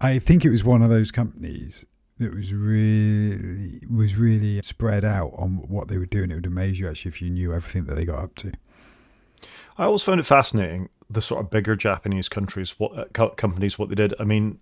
I think it was one of those companies that was really was really spread out on what they were doing. It would amaze you actually if you knew everything that they got up to. I always found it fascinating the sort of bigger Japanese countries, what uh, companies, what they did. I mean,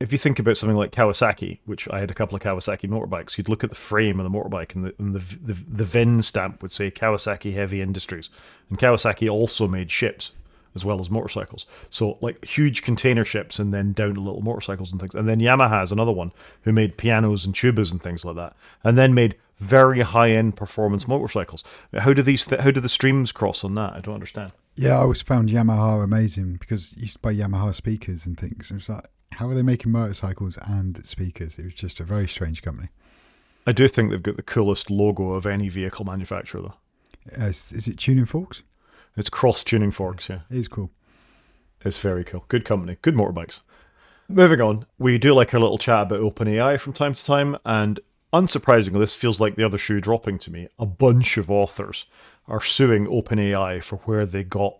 if you think about something like Kawasaki, which I had a couple of Kawasaki motorbikes, you'd look at the frame of the motorbike, and the and the the, the VIN stamp would say Kawasaki Heavy Industries, and Kawasaki also made ships as well as motorcycles. So like huge container ships and then down to little motorcycles and things. And then Yamaha is another one who made pianos and tubas and things like that, and then made very high end performance motorcycles. How do these th- how do the streams cross on that? I don't understand. Yeah, I always found Yamaha amazing because you used to buy Yamaha speakers and things. It was like, how are they making motorcycles and speakers? It was just a very strange company. I do think they've got the coolest logo of any vehicle manufacturer, though. Uh, is, is it tuning forks? It's cross tuning forks, yeah. It is cool. It's very cool. Good company. Good motorbikes. Moving on, we do like a little chat about OpenAI from time to time, and unsurprisingly, this feels like the other shoe dropping to me. A bunch of authors are suing OpenAI for where they got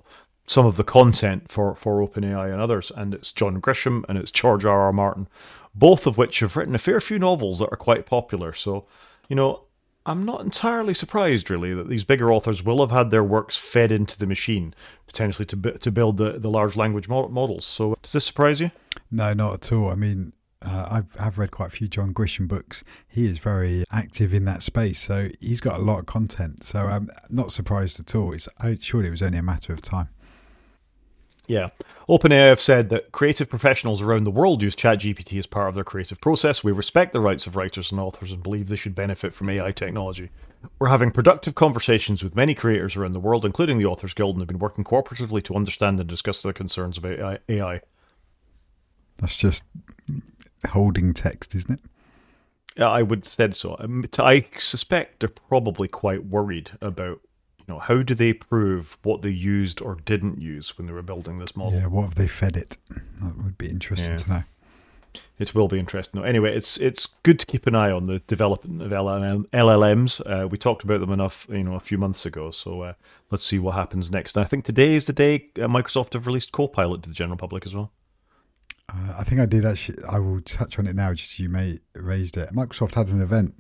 some of the content for, for OpenAI and others, and it's John Grisham and it's George R. R. Martin, both of which have written a fair few novels that are quite popular. So, you know, I'm not entirely surprised, really, that these bigger authors will have had their works fed into the machine, potentially to to build the, the large language models. So, does this surprise you? No, not at all. I mean, uh, I've I've read quite a few John Grisham books. He is very active in that space, so he's got a lot of content. So I'm not surprised at all. It's I, surely it was only a matter of time. Yeah. OpenAI have said that creative professionals around the world use ChatGPT as part of their creative process. We respect the rights of writers and authors and believe they should benefit from AI technology. We're having productive conversations with many creators around the world, including the Authors Guild, and have been working cooperatively to understand and discuss their concerns about AI. That's just holding text, isn't it? I would said so. Um, I suspect they're probably quite worried about know, how do they prove what they used or didn't use when they were building this model? Yeah, what have they fed it? That would be interesting yeah. to know. It will be interesting. Anyway, it's it's good to keep an eye on the development of LLMs. Uh, we talked about them enough, you know, a few months ago. So uh, let's see what happens next. And I think today is the day uh, Microsoft have released Copilot to the general public as well. Uh, I think I did actually. I will touch on it now. Just you may raised it. Microsoft had an event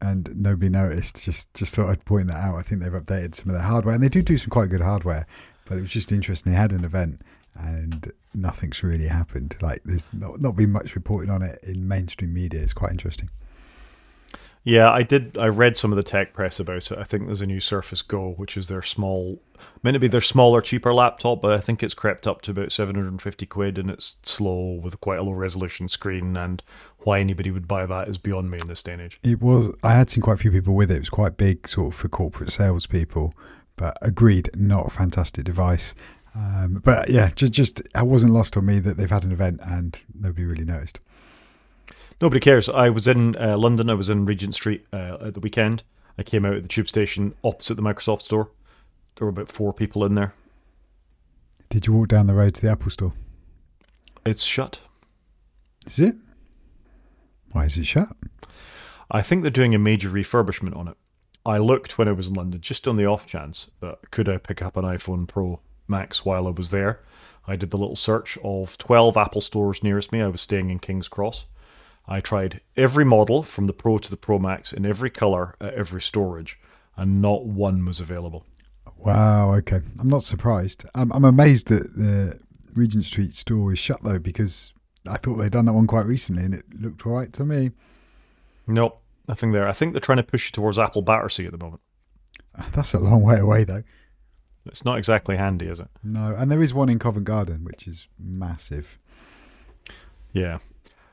and nobody noticed. Just just thought I'd point that out. I think they've updated some of their hardware, and they do do some quite good hardware. But it was just interesting. They had an event, and nothing's really happened. Like there's not not been much reporting on it in mainstream media. It's quite interesting. Yeah, I did. I read some of the tech press about it. I think there's a new Surface Go, which is their small, meant to be their smaller, cheaper laptop, but I think it's crept up to about 750 quid, and it's slow with quite a low resolution screen. And why anybody would buy that is beyond me in this day and age. It was. I had seen quite a few people with it. It was quite big, sort of for corporate salespeople. But agreed, not a fantastic device. Um, but yeah, just just it wasn't lost on me that they've had an event and nobody really noticed. Nobody cares. I was in uh, London. I was in Regent Street uh, at the weekend. I came out at the tube station opposite the Microsoft store. There were about four people in there. Did you walk down the road to the Apple store? It's shut. Is it? Why is it shut? I think they're doing a major refurbishment on it. I looked when I was in London, just on the off chance that could I pick up an iPhone Pro Max while I was there. I did the little search of 12 Apple stores nearest me. I was staying in King's Cross. I tried every model from the Pro to the Pro Max in every color at every storage, and not one was available. Wow. Okay. I'm not surprised. I'm, I'm amazed that the Regent Street store is shut though, because I thought they'd done that one quite recently, and it looked all right to me. Nope, nothing there. I think they're trying to push you towards Apple Battersea at the moment. [laughs] That's a long way away though. It's not exactly handy, is it? No, and there is one in Covent Garden, which is massive. Yeah.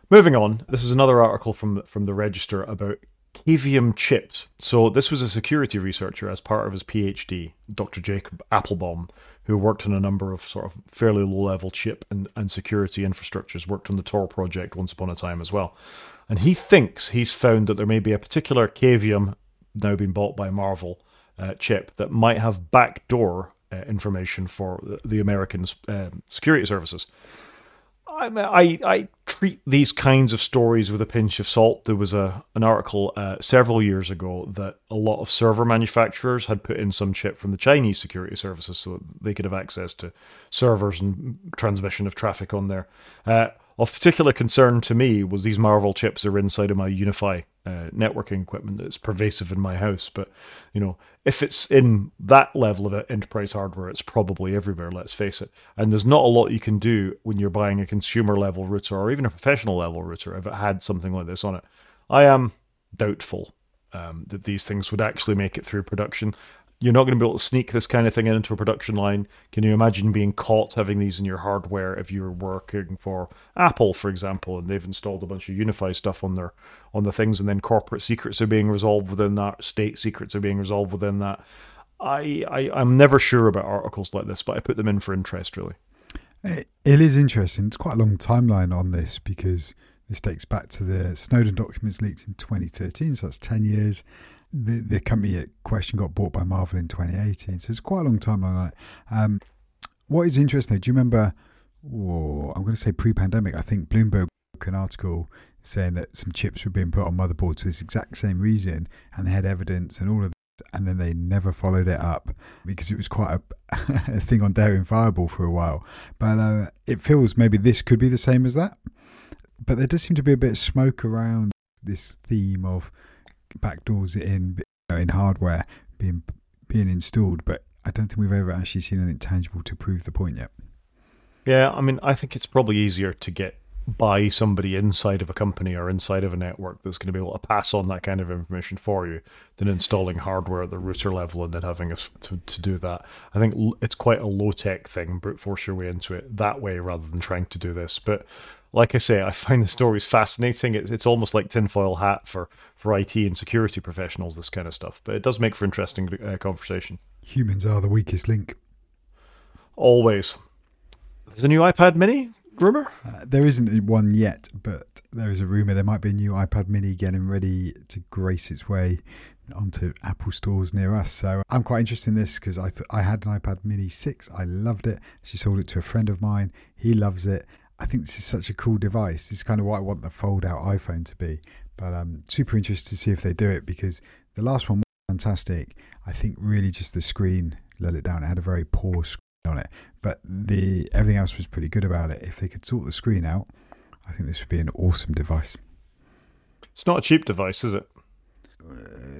Moving on, this is another article from from the Register about Cavium chips. So this was a security researcher as part of his PhD, Dr. Jacob Appelbaum, who worked on a number of sort of fairly low-level chip and, and security infrastructures, worked on the Tor project once upon a time as well. And he thinks he's found that there may be a particular Cavium, now being bought by Marvell uh, chip that might have backdoor uh, information for the American uh, security services. I, I, I treat these kinds of stories with a pinch of salt. There was a an article uh, several years ago that a lot of server manufacturers had put in some chip from the Chinese security services so that they could have access to servers and transmission of traffic on there. Uh, of particular concern to me was these Marvell chips are inside of my UniFi uh, networking equipment that's pervasive in my house. But you know, if it's in that level of enterprise hardware, it's probably everywhere. Let's face it. And there's not a lot you can do when you're buying a consumer level router or even a professional level router if it had something like this on it. I am doubtful um, that these things would actually make it through production you're not going to be able to sneak this kind of thing into a production line. Can you imagine being caught having these in your hardware if you're working for Apple, for example, and they've installed a bunch of UniFi stuff on their on the things, and then corporate secrets are being resolved within that, state secrets are being resolved within that. I, I I'm never sure about articles like this, but I put them in for interest, really. It is interesting. It's quite a long timeline on this because this dates back to the Snowden documents leaked in 2013, so that's 10 years the, the question got bought by Marvell in 2018. So it's quite a long time on. Um, what is interesting, do you remember, oh, I'm going to say pre pandemic, I think Bloomberg an article saying that some chips were being put on motherboards for this exact same reason and they had evidence and all of this, and then they never followed it up because it was quite a, [laughs] a thing on Daring Fireball for a while. But uh, it feels maybe this could be the same as that. But there does seem to be a bit of smoke around this theme of backdoors it in in hardware being being installed, but I don't think we've ever actually seen anything tangible to prove the point yet. Yeah, I mean, I think it's probably easier to get by somebody inside of a company or inside of a network that's going to be able to pass on that kind of information for you than installing hardware at the router level and then having us to, to do that. I think it's quite a low tech thing, brute force your way into it that way rather than trying to do this. But like I say, I find the stories fascinating. It's, it's almost like tinfoil hat for, for IT and security professionals, this kind of stuff. But it does make for interesting uh, conversation. Humans are the weakest link. Always. There's a new iPad mini rumor? Uh, there isn't one yet, but there is a rumor there might be a new iPad mini getting ready to grace its way onto Apple stores near us. So I'm quite interested in this because I th- I had an iPad Mini 6. I loved it. She sold it to a friend of mine. He loves it. I think this is such a cool device. Is kind of what I want the fold out iPhone to be. But I'm um, super interested to see if they do it because the last one was fantastic. I think really just the screen let it down. It had a very poor screen on it, but the everything else was pretty good about it. If they could sort the screen out, I think this would be an awesome device. It's not a cheap device, is it?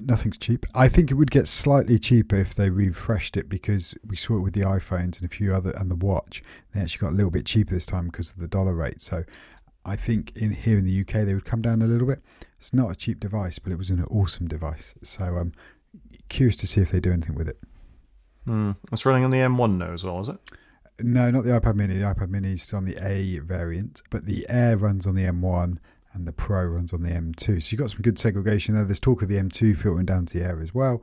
Nothing's cheap. I think it would get slightly cheaper if they refreshed it because we saw it with the iPhones and a few other and the watch. They actually got a little bit cheaper this time because of the dollar rate. So I think in here in the UK they would come down a little bit. It's not a cheap device, but it was an awesome device. So I'm um, curious to see if they do anything with it. Hmm. It's running on the M1 now as well, is it? No, not the iPad Mini. The iPad Mini is on the A variant, but the Air runs on the M1 and the Pro runs on the M2. So you've got some good segregation there. There's talk of the M2 filtering down to the Air as well.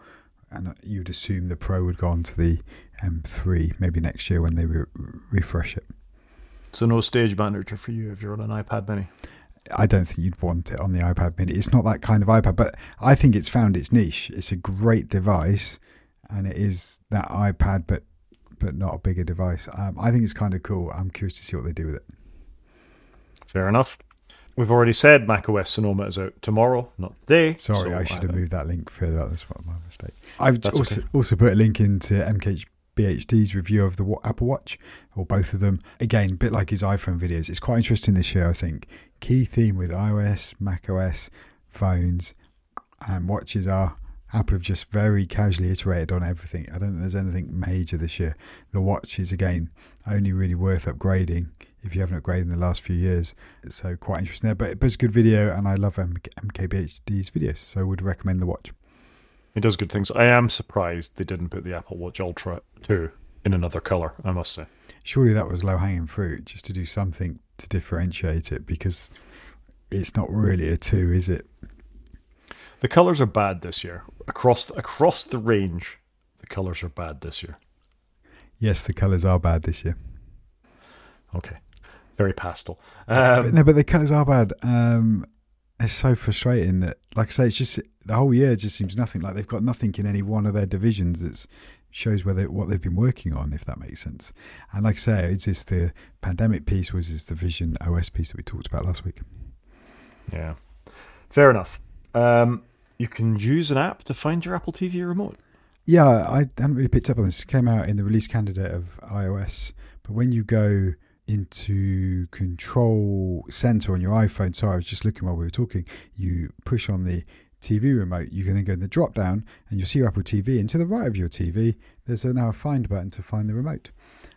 And you'd assume the Pro would go on to the M3 maybe next year when they re- refresh it. So no stage manager for you if you're on an iPad mini? I don't think you'd want it on the iPad mini. It's not that kind of iPad, but I think it's found its niche. It's a great device and it is that iPad, but but not a bigger device. Um, I think it's kind of cool. I'm curious to see what they do with it. Fair enough. We've already said macOS Sonoma is out tomorrow, not today. Sorry, so I should have moved that link further up. That's my mistake. I've also, okay. also put a link into MKBHD's review of the Apple Watch, or both of them. Again, a bit like his iPhone videos. It's quite interesting this year, I think. Key theme with iOS, macOS, phones, and watches are Apple have just very casually iterated on everything. I don't think there's anything major this year. The watch is, again, only really worth upgrading if you haven't upgraded in the last few years. So uh, quite interesting there. But, but it's a good video, and I love um, MKBHD's videos, so I would recommend the watch. It does good things. I am surprised they didn't put the Apple Watch Ultra 2 in another color, I must say. Surely that was low hanging fruit, just to do something to differentiate it, because it's not really a two, is it? The colors are bad this year. Across across the range, the colors are bad this year. Yes, the colours are bad this year. Okay. Very pastel. but, Um, no, but the colours are bad. Um, it's so frustrating that, like I say, it's just the whole year just seems nothing. Like they've got nothing in any one of their divisions that shows whether what they've been working on, if that makes sense. And like I say, is this the pandemic piece? Was this the Vision OS piece that we talked about last week? yeah. Fair enough. Um, you can use an app to find your Apple TV remote. Yeah, I hadn't really picked up on this. It came out in the release candidate of iOS, but when you go into Control Center on your iPhone, sorry, I was just looking while we were talking. You push on the TV remote. You can then go in the drop down, and you'll see your Apple TV. And to the right of your TV, there's now a Find button to find the remote.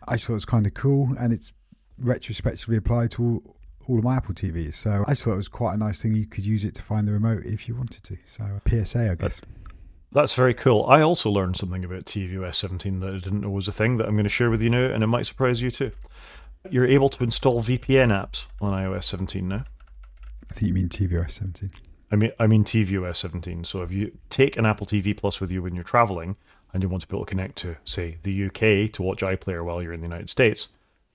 I thought it was kind of cool, and it's retrospectively applied to all, all of my Apple TVs. So I thought it was quite a nice thing. You could use it to find the remote if you wanted to. So uh, PSA, I guess. That's very cool. I also learned something about tvOS 17 that I didn't know was a thing that I'm going to share with you now, and it might surprise you too. You're able to install VPN apps on iOS 17 now. I think you mean tvOS 17. I mean, I mean tvOS 17. So if you take an Apple TV Plus with you when you're traveling, and you want to be able to connect to, say, the UK to watch iPlayer while you're in the United States,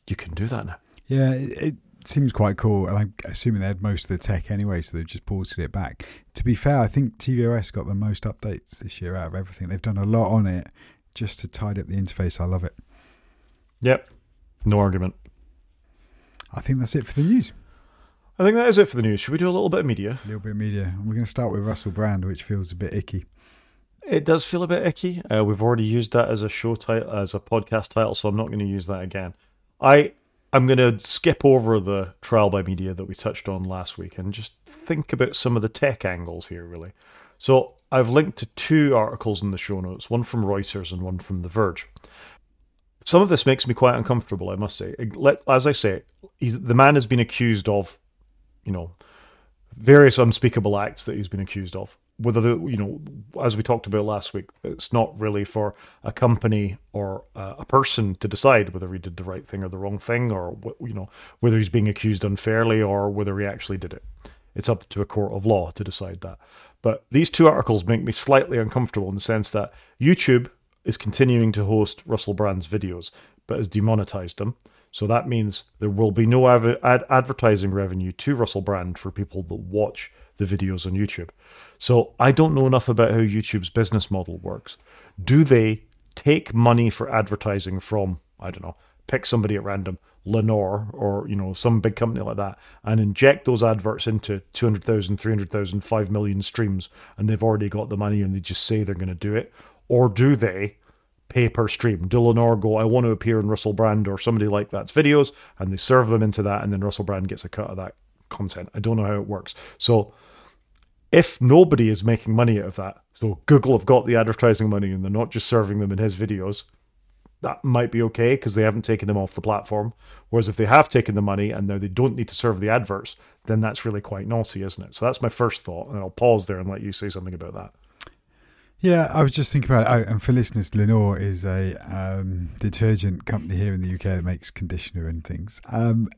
you can do that now. Yeah, it, it seems quite cool. And I'm assuming they had most of the tech anyway, so they've just ported it back. To be fair, I think tvOS got the most updates this year out of everything. They've done a lot on it just to tidy up the interface. I love it. Yep, no argument. I think that's it for the news. I think that is it for the news. Should we do a little bit of media? A little bit of media. We're going to start with Russell Brand, which feels a bit icky. It does feel a bit icky. Uh, we've already used that as a show title, as a podcast title, so I'm not going to use that again. I I'm going to skip over the trial by media that we touched on last week and just think about some of the tech angles here, really. So I've linked to two articles in the show notes, one from Reuters and one from The Verge. Some of this makes me quite uncomfortable, I must say. As I say, the man has been accused of, you know, various unspeakable acts that he's been accused of. Whether the you know, as we talked about last week, it's not really for a company or a person to decide whether he did the right thing or the wrong thing, or you know, whether he's being accused unfairly or whether he actually did it. It's up to a court of law to decide that. But these two articles make me slightly uncomfortable in the sense that YouTube is continuing to host Russell Brand's videos, but has demonetized them. So that means there will be no ad- advertising revenue to Russell Brand for people that watch the videos on YouTube. So I don't know enough about how YouTube's business model works. Do they take money for advertising from, I don't know, pick somebody at random, Lenor or, you know, some big company like that, and inject those adverts into 200,000, 300,000, 5 million streams, and they've already got the money and they just say they're going to do it? Or do they pay per stream. Do Lenor go, I want to appear in Russell Brand or somebody like that's videos, and they serve them into that, and then Russell Brand gets a cut of that content. I don't know how it works. So if nobody is making money out of that, so Google have got the advertising money and they're not just serving them in his videos, that might be okay because they haven't taken them off the platform. Whereas if they have taken the money and now they don't need to serve the adverts, then that's really quite naughty, isn't it? So that's my first thought, and I'll pause there and let you say something about that. Yeah, I was just thinking about it. Oh, and for listeners, Lenor is a um, detergent company here in the UK that makes conditioner and things. Um,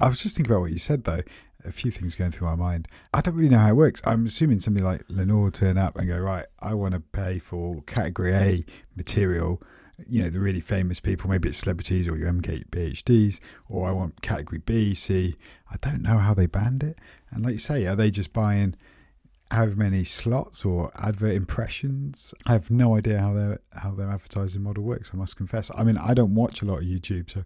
I was just thinking about what you said, though. A few things going through my mind. I don't really know how it works. I'm assuming somebody like Lenor turn up and go, right, I want to pay for category A material, you know, the really famous people, maybe it's celebrities or your MKBHDs, or I want category B, C. I don't know how they band it. And like you say, are they just buying however many slots or advert impressions. I have no idea how their how their advertising model works. I must confess. I mean, I don't watch a lot of YouTube, so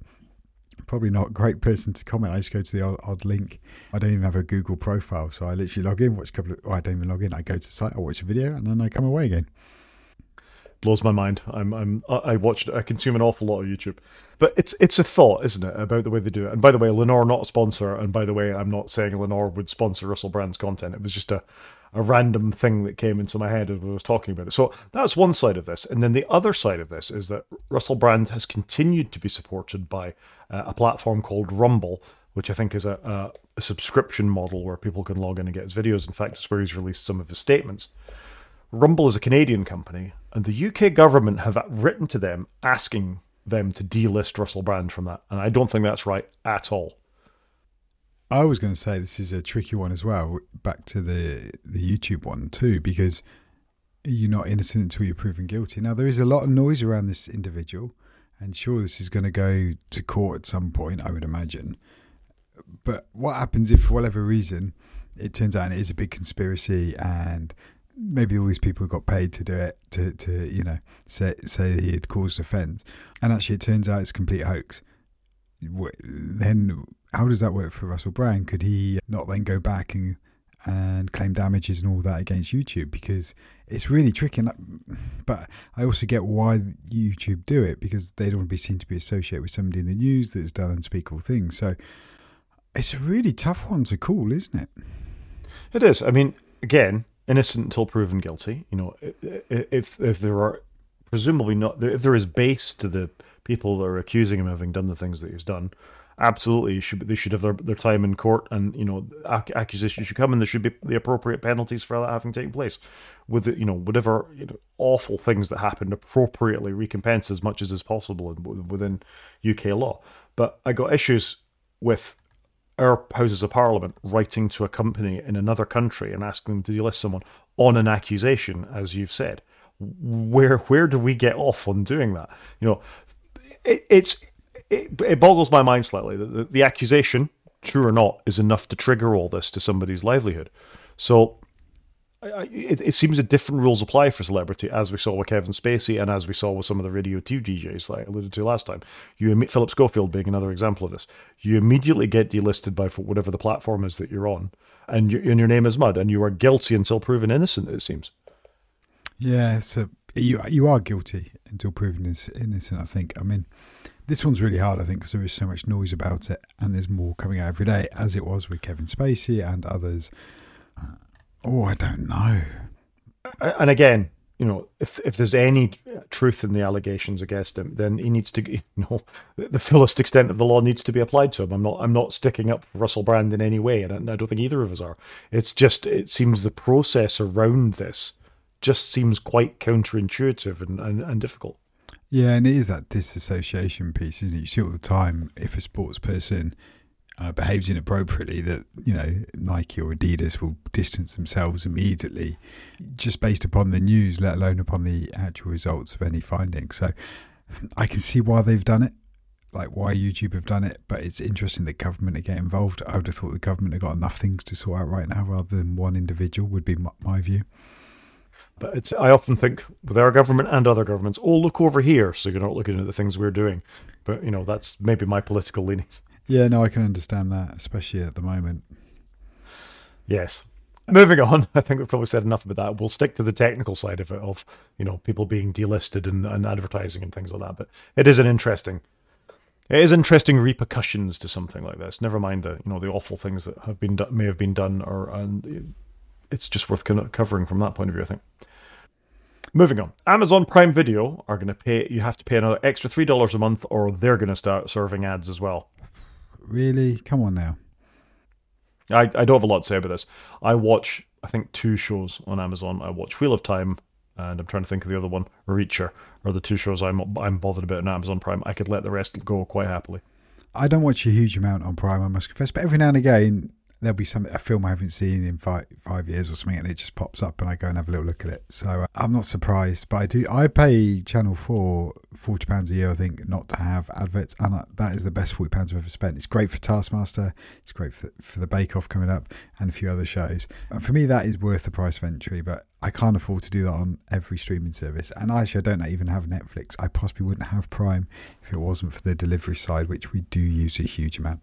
probably not a great person to comment. I just go to the odd, odd link. I don't even have a Google profile, so I literally log in, watch a couple of. Oh, I don't even log in. I go to the site, I watch a video, and then I come away again blows my mind. I'm I'm I watched I consume an awful lot of YouTube, but it's it's a thought, isn't it, about the way they do it? And by the way, Lenor not a sponsor, and by the way, I'm not saying Lenor would sponsor Russell Brand's content. It was just a a random thing that came into my head as I was talking about it. So that's one side of this, and then the other side of this is that Russell Brand has continued to be supported by uh, a platform called Rumble, which I think is a, a, a subscription model where people can log in and get his videos. In fact, it's where he's released some of his statements. Rumble is a Canadian company, and the UK government have written to them asking them to delist Russell Brand from that. And I don't think that's right at all. I was going to say this is a tricky one as well. Back to the the YouTube one too, because you're not innocent until you're proven guilty. Now there is a lot of noise around this individual, and sure, this is going to go to court at some point. I would imagine. But what happens if, for whatever reason, it turns out it is a big conspiracy and maybe all these people got paid to do it to, to you know say say he had caused offence, and actually it turns out it's complete hoax. Then how does that work for Russell Brand? Could he not then go back and and claim damages and all that against YouTube because it's really tricky. But I also get why YouTube do it because they don't want to be seen to be associated with somebody in the news that's done unspeakable things. So it's a really tough one to call, isn't it? It is. I mean, again, innocent until proven guilty. You know, if if there are presumably not if there is base to the people that are accusing him of having done the things that he's done, absolutely should they should have their, their time in court, and you know accusations should come, and there should be the appropriate penalties for that having taken place. With the, you know whatever you know, awful things that happened, appropriately recompense as much as is possible within UK law. But I got issues with our houses of parliament writing to a company in another country and asking them to delist someone on an accusation, as you've said. Where where do we get off on doing that? You know, it, it's it, it boggles my mind slightly that the, the accusation, true or not, is enough to trigger all this to somebody's livelihood. So it, it, seems that different rules apply for celebrity, as we saw with Kevin Spacey and as we saw with some of the Radio 2 DJs, I alluded to last time. You Philip Schofield being another example of this. You immediately get delisted by whatever the platform is that you're on, and, you, and your name is mud, and you are guilty until proven innocent. It seems. Yeah, so you you are guilty until proven innocent. I think. I mean, this one's really hard. I think because there is so much noise about it, and there's more coming out every day, as it was with Kevin Spacey and others. Uh, oh, I don't know. And again, you know, if if there's any truth in the allegations against him, then he needs to, [laughs] you know, the fullest extent of the law needs to be applied to him. I'm not, I'm not sticking up for Russell Brand in any way, and I don't think either of us are. It's just, it seems the process around this just seems quite counterintuitive and, and, and difficult. Yeah, and it is that disassociation piece, isn't it? You see all the time if a sports person uh, behaves inappropriately that you know Nike or Adidas will distance themselves immediately, just based upon the news, let alone upon the actual results of any findings. So [laughs] I can see why they've done it, like why YouTube have done it. But it's interesting that government getting involved. I would have thought the government have got enough things to sort out right now, rather than one individual. Would be my, my view. But it's, I often think with our government and other governments, oh look over here, so you're not looking at the things we're doing. But you know that's maybe my political leanings. Yeah, no, I can understand that, especially at the moment. Yes. Moving on, [laughs] I think we've probably said enough about that. We'll stick to the technical side of it, of you know people being delisted and, and advertising and things like that. But it is an interesting, it is interesting repercussions to something like this. Never mind the you know the awful things that have been may have been done, or and it's just worth covering from that point of view. I think. Moving on, Amazon Prime Video are going to pay. You have to pay another extra three dollars a month, or they're going to start serving ads as well. Really? Come on now. I, I don't have a lot to say about this. I watch, I think, two shows on Amazon. I watch Wheel of Time, and I'm trying to think of the other one, Reacher, are the two shows I'm I'm bothered about on Amazon Prime. I could let the rest go quite happily. I don't watch a huge amount on Prime, I must confess, but every now and again, there'll be some a film I haven't seen in five five years or something, and it just pops up, and I go and have a little look at it. So uh, I'm not surprised, but I do. I pay Channel Four forty pounds a year, I think, not to have adverts, and uh, that is the best forty pounds I've ever spent. It's great for Taskmaster, it's great for for the Bake Off coming up, and a few other shows. And for me, that is worth the price of entry, but. I can't afford to do that on every streaming service. And actually, I don't even have Netflix. I possibly wouldn't have Prime if it wasn't for the delivery side, which we do use a huge amount.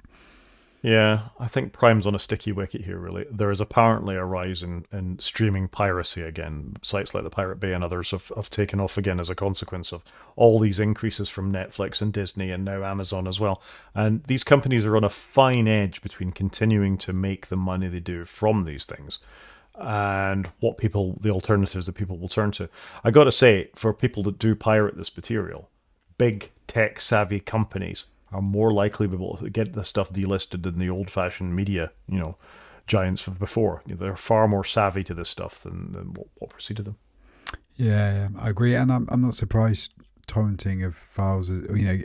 Yeah, I think Prime's on a sticky wicket here, really. There is apparently a rise in, in streaming piracy again. Sites like the Pirate Bay and others have, have taken off again as a consequence of all these increases from Netflix and Disney and now Amazon as well. And these companies are on a fine edge between continuing to make the money they do from these things and what people, the alternatives that people will turn to. I got to say, for people that do pirate this material, big tech savvy companies are more likely to get the stuff delisted than the old fashioned media, you know, giants of before. They're far more savvy to this stuff than, than what, what preceded them. Yeah, I agree, and I'm I'm not surprised torrenting of files, you know,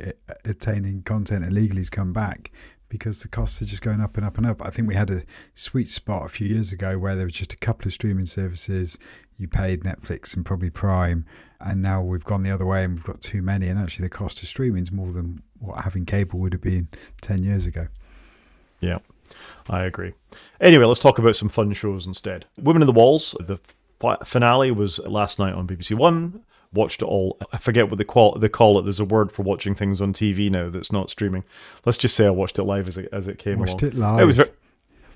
obtaining content illegally has come back because the costs are just going up and up and up. I think we had a sweet spot a few years ago where there was just a couple of streaming services. You paid Netflix and probably Prime, and now we've gone the other way and we've got too many. And actually, the cost of streaming is more than what having cable would have been 10 years ago. Yeah, I agree. Anyway, let's talk about some fun shows instead. Women in the Walls, the finale was last night on BBC One. Watched it all. I forget what they call, they call it. There's a word for watching things on TV now that's not streaming. Let's just say I watched it live as it, as it came watched along. it live. It was,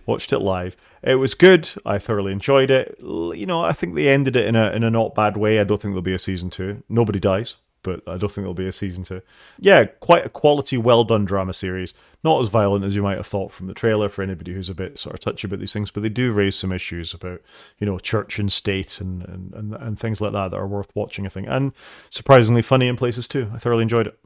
watched it live. It was good. I thoroughly enjoyed it. You know, I think they ended it in a in a not bad way. I don't think there'll be a season two. Nobody dies but I don't think there'll be a season two. Yeah, quite a quality, well done drama series. Not as violent as you might have thought from the trailer for anybody who's a bit sort of touchy about these things, but they do raise some issues about, you know, church and state and, and, and, and things like that that are worth watching, I think. And surprisingly funny in places too. I thoroughly enjoyed it.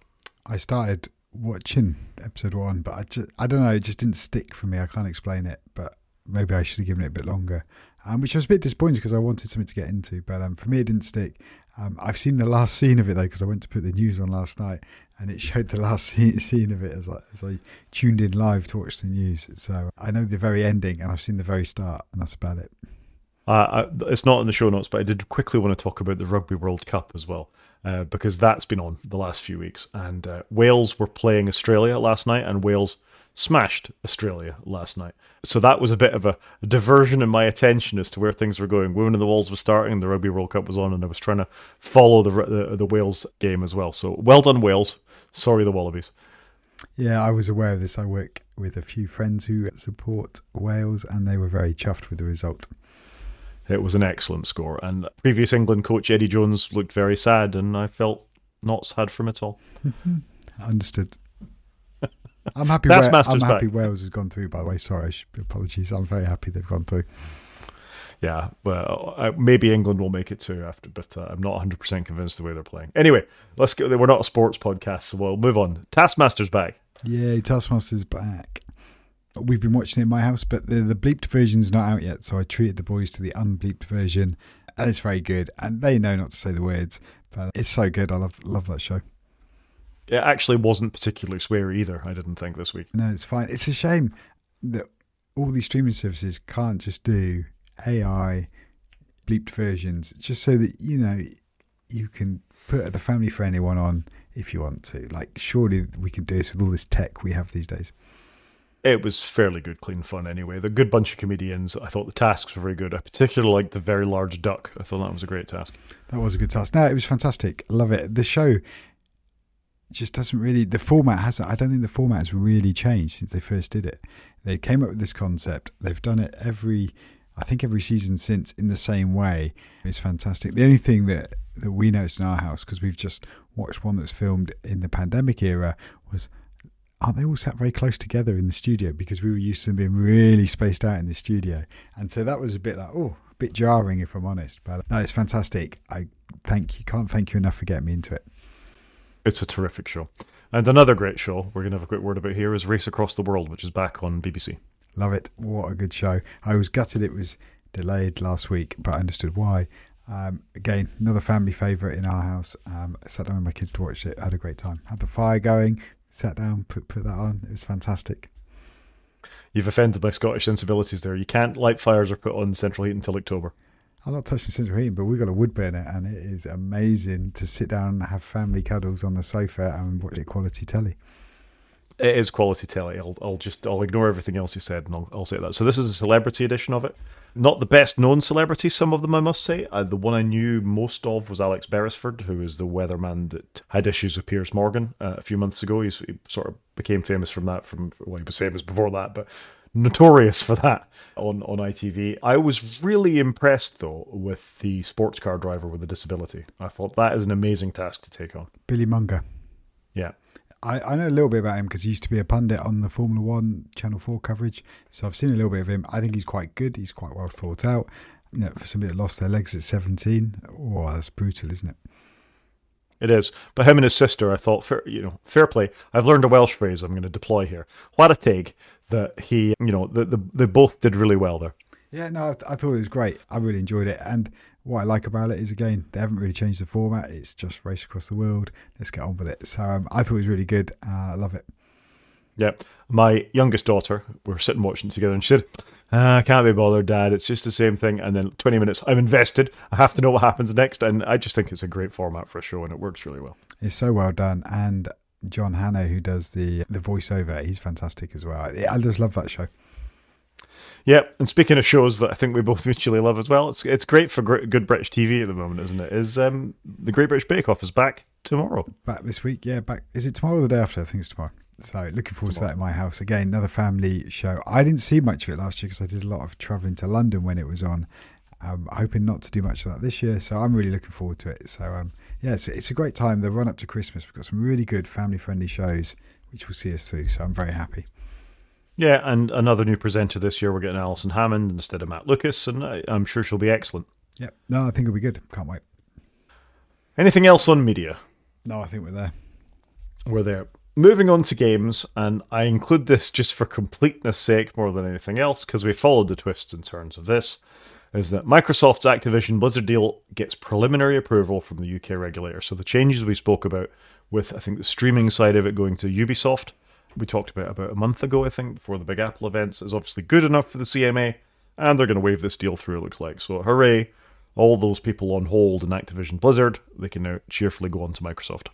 I started watching episode one, but I just, I don't know, it just didn't stick for me. I can't explain it, but maybe I should have given it a bit longer. Um, which I was a bit disappointed because I wanted something to get into, but um, for me it didn't stick. Um, I've seen the last scene of it though because I went to put the news on last night, and it [laughs] showed the last scene of it as I, as I tuned in live to watch the news. So I know the very ending, and I've seen the very start, and that's about it. Uh, I, it's not in the show notes, but I did quickly want to talk about the Rugby World Cup as well, uh, because that's been on the last few weeks. And uh, Wales were playing Australia last night, and Wales smashed Australia last night. So that was a bit of a, diversion in my attention as to where things were going. Women in the Walls was starting, the Rugby World Cup was on, and I was trying to follow the, the, the Wales game as well. So well done, Wales. Sorry, the Wallabies. Yeah, I was aware of this. I work with a few friends who support Wales, and they were very chuffed with the result. It was an excellent score, and previous England coach Eddie Jones looked very sad, and I felt not sad from it all. [laughs] Understood. I'm happy. That's Wa- I'm happy back. Wales has gone through. By the way, sorry, apologies. I'm very happy they've gone through. Yeah, well, maybe England will make it too after, but uh, I'm not 100 percent convinced the way they're playing. Anyway, let's go. We're not a sports podcast, so we'll move on. Taskmaster's back. Yeah, Taskmaster's back. We've been watching it in my house, but the, the bleeped version's not out yet, so I treated the boys to the unbleeped version, and it's very good. And they know not to say the words, but it's so good. I love love that show. It actually wasn't particularly sweary either, I didn't think, this week. No, it's fine. It's a shame that all these streaming services can't just do AI bleeped versions just so that, you know, you can put the family friendly one on if you want to. Like, surely we can do this with all this tech we have these days. It was fairly good, clean fun anyway. The good bunch of comedians. I thought the tasks were very good. I particularly liked the very large duck. I thought that was a great task. That was a good task. No, it was fantastic. Love it. The show just doesn't really the format hasn't i don't think the format has really changed since they first did it. They came up with this concept. They've done it every i think every season since in the same way. It's fantastic. The only thing that that we noticed in our house because we've just watched one that was filmed in the pandemic era was aren't they all sat very close together in the studio? Because we were used to them being really spaced out in the studio. And so that was a bit like oh a bit jarring if i'm honest. But no it's fantastic. I thank you can't thank you enough for getting me into it it's a terrific show. And another great show we're going to have a quick word about here is Race Across the World, which is back on BBC. Love it. What a good show. I was gutted it was delayed last week, but I understood why. Um, again, another family favourite in our house. Um, I sat down with my kids to watch it. Had a great time. Had the fire going. Sat down, put put that on. It was fantastic. You've offended my Scottish sensibilities there. You can't light fires or put on central heat until October. I'm not touching central heating, but we've got a wood burner, and it is amazing to sit down and have family cuddles on the sofa and watch it quality telly. It is quality telly. I'll, I'll just I'll ignore everything else you said, and I'll, I'll say that. So this is a celebrity edition of it. Not the best known celebrity, some of them I must say. Uh, the one I knew most of was Alex Beresford, who is the weatherman that had issues with Piers Morgan uh, a few months ago. He's, he sort of became famous from that. From well, he was famous before that, but notorious for that on, on ITV. I was really impressed though with the sports car driver with a disability. I thought that is an amazing task to take on. Billy Monger. Yeah. I, I know a little bit about him because he used to be a pundit on the Formula One Channel 4 coverage. So I've seen a little bit of him. I think he's quite good. He's quite well thought out. You know, for somebody that lost their legs at 17, oh, that's brutal, isn't it? It is. But him and his sister, I thought, fair, you know, fair play. I've learned a Welsh phrase I'm going to deploy here. What a take that he, you know, the, the, they both did really well there. Yeah, no, I, th- I thought it was great. I really enjoyed it. And what I like about it is, again, they haven't really changed the format. It's just race across the world. Let's get on with it. So um, I thought it was really good. Uh, I love it. Yeah. My youngest daughter, we were sitting watching it together, and she said, ah, I can't be bothered, Dad. It's just the same thing. And then 20 minutes, I'm invested. I have to know what happens next. And I just think it's a great format for a show, and it works really well. It's so well done. And John Hannah, who does the the voiceover, he's fantastic as well. I just love that show. Yeah, and speaking of shows that I think we both mutually love as well, it's it's great for great, good British TV at the moment, isn't it? Is um, the Great British Bake Off is back tomorrow? Back this week, yeah. Back is it tomorrow or the day after? I think it's tomorrow. So looking forward tomorrow. to that in my house again. Another family show. I didn't see much of it last year because I did a lot of travelling to London when it was on. I'm hoping not to do much of that this year, so I'm really looking forward to it. So um, yeah, it's, it's a great time. The run up to Christmas, we've got some really good family friendly shows which will see us through. So I'm very happy. Yeah, and another new presenter this year. We're getting Alison Hammond instead of Matt Lucas, and I, am sure she'll be excellent. Yeah, no, I think it'll be good. Can't wait. Anything else on media? No, I think we're there. We're there. Moving on to games, and I include this just for completeness sake more than anything else, because we followed the twists and turns of this, is that Microsoft's Activision Blizzard deal gets preliminary approval from the UK regulator. So the changes we spoke about with, I think, the streaming side of it going to Ubisoft – we talked about about a month ago, I think, before the Big Apple events, is obviously good enough for the CMA, and they're going to wave this deal through, it looks like. So, hooray! All those people on hold in Activision Blizzard, they can now cheerfully go on to Microsoft.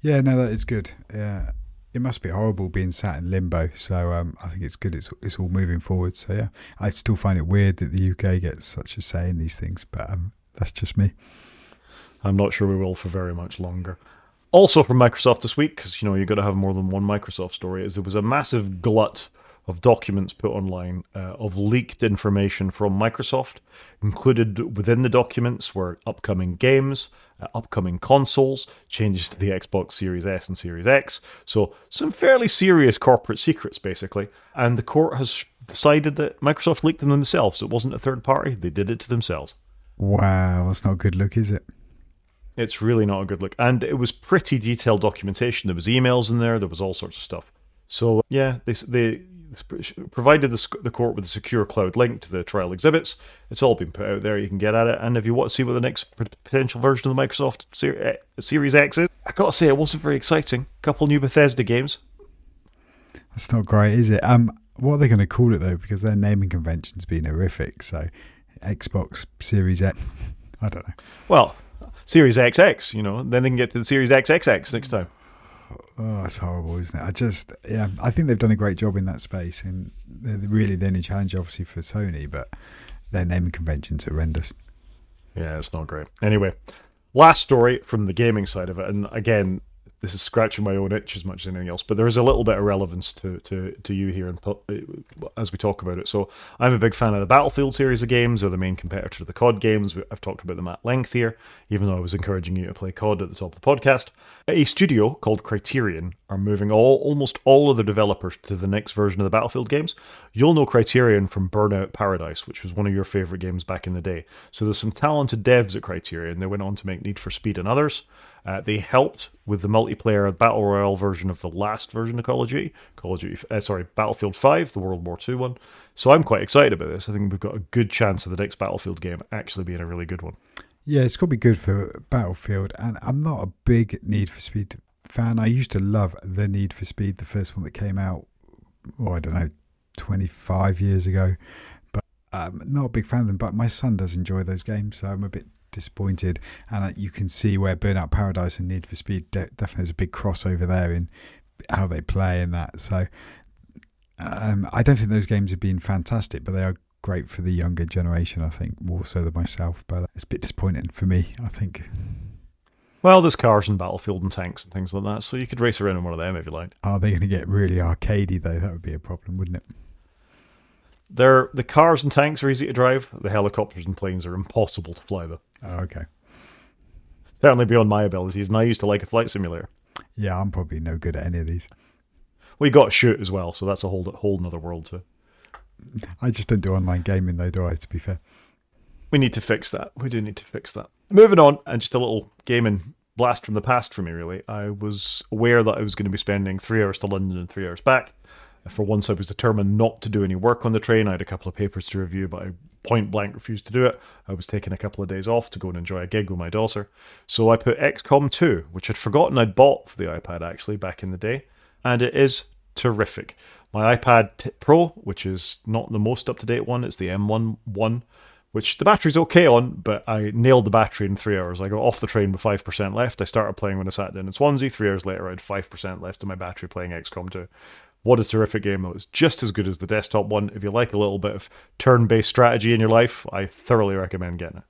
Yeah, no, that is good. Yeah, it must be horrible being sat in limbo. So um, I think it's good. It's it's all moving forward. So yeah, I still find it weird that the UK gets such a say in these things, but um, that's just me. I'm not sure we will for very much longer. Also from Microsoft this week, because you know you've got to have more than one Microsoft story, is there was a massive glut of documents put online uh, of leaked information from Microsoft. Included within the documents were upcoming games, uh, upcoming consoles, changes to the Xbox Series S and Series X. So, some fairly serious corporate secrets, basically. And the court has decided that Microsoft leaked them themselves. It wasn't a third party, they did it to themselves. Wow, that's not a good look, is it? It's really not a good look. And it was pretty detailed documentation. There was emails in there. There was all sorts of stuff. So yeah, they they provided the, the court with a secure cloud link to the trial exhibits. It's all been put out there. You can get at it. And if you want to see what the next potential version of the Microsoft eh, Series X is, I gotta say it wasn't very exciting. A couple new Bethesda games. That's not great, is it? Um, what are they going to call it though? Because their naming convention's been horrific. So, Xbox Series X. [laughs] I don't know. Well, Series XX, you know, then they can get to the Series XXX next time. Oh, it's horrible, isn't it? I just, yeah, I think they've done a great job in that space, and they're really the only challenge, obviously, for Sony, but their naming convention's horrendous. Yeah, it's not great. Anyway, last story from the gaming side of it, and again, this is scratching my own itch as much as anything else, but there is a little bit of relevance to, to, to you here and uh, as we talk about it. So I'm a big fan of the Battlefield series of games. They're the main competitor to the COD games. I've talked about them at length here, even though I was encouraging you to play COD at the top of the podcast. A studio called Criterion are moving all almost all of their developers to the next version of the Battlefield games. You'll know Criterion from Burnout Paradise, which was one of your favorite games back in the day. So there's some talented devs at Criterion. They went on to make Need for Speed and others. Uh, they helped with the multiplayer battle royale version of the last version of Call of Duty, Call of Duty, uh, sorry, Battlefield 5, the World War II one. So I'm quite excited about this. I think we've got a good chance of the next Battlefield game actually being a really good one. Yeah, it's going to be good for Battlefield, and I'm not a big Need for Speed fan. I used to love the Need for Speed, the first one that came out oh, I don't know, 25 years ago. But I'm not a big fan of them. But my son does enjoy those games, so I'm a bit disappointed. And uh, you can see where Burnout Paradise and Need for Speed de- definitely has a big crossover there in how they play and that. So um, I don't think those games have been fantastic, but they are great for the younger generation, I think, more so than myself. But it's a bit disappointing for me, I think. Well, there's cars and battlefield and tanks and things like that, so you could race around in one of them if you like. Are they going to get really arcadey though? That would be a problem, wouldn't it? They're, the cars and tanks are easy to drive. The helicopters and planes are impossible to fly, though. Oh, okay. Certainly beyond my abilities, and I used to like a flight simulator. Yeah, I'm probably no good at any of these. We got shoot as well, so that's a whole whole another world too. I just don't do online gaming though, do I? To be fair, we need to fix that. We do need to fix that. Moving on, and just a little gaming blast from the past for me. Really, I was aware that I was going to be spending three hours to London and three hours back. For once, I was determined not to do any work on the train. I had a couple of papers to review, but I point blank refused to do it. I was taking a couple of days off to go and enjoy a gig with my daughter. So I put XCOM 2, which I'd forgotten I'd bought for the iPad actually back in the day, and it is terrific. My iPad Pro, which is not the most up to date one, it's the M1 one, which the battery's okay on, but I nailed the battery in three hours. I got off the train with 5% left. I started playing when I sat down in Swansea. Three hours later, I had 5% left of my battery playing XCOM 2. What a terrific game, though. It's just as good as the desktop one. If you like a little bit of turn based strategy in your life, I thoroughly recommend getting it.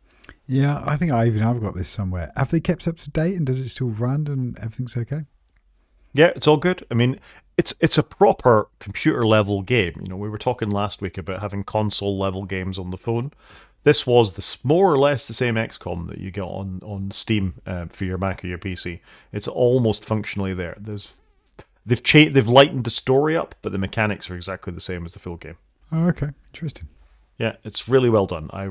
Yeah, I think I even have got this somewhere. Have they kept up to date and does it still run and everything's okay? Yeah, it's all good. I mean, it's it's a proper computer level game. You know, we were talking last week about having console level games on the phone. This was the more or less the same XCOM that you get on on Steam uh, for your Mac or your PC. It's almost functionally there. There's they've changed, they've lightened the story up, but the mechanics are exactly the same as the full game. Oh, okay, interesting. Yeah, it's really well done. I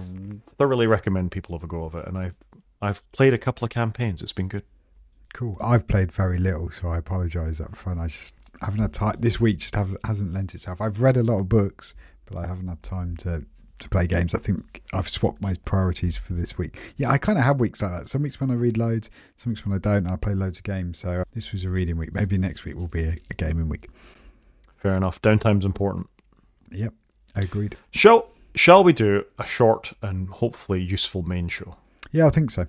thoroughly recommend people have a go of it, and I I've played a couple of campaigns. It's been good. Cool. I've played very little, so I apologise up front. I just haven't had time. This week just have, hasn't lent itself. I've read a lot of books, but I haven't had time to to play games. I think I've swapped my priorities for this week. Yeah, I kind of have weeks like that. Some weeks when I read loads, some weeks when I don't, and I play loads of games. So uh, this was a reading week. Maybe next week will be a, a gaming week. Fair enough. Downtime's important. Yep, agreed. Shall Shall we do a short and hopefully useful main show? Yeah, I think so.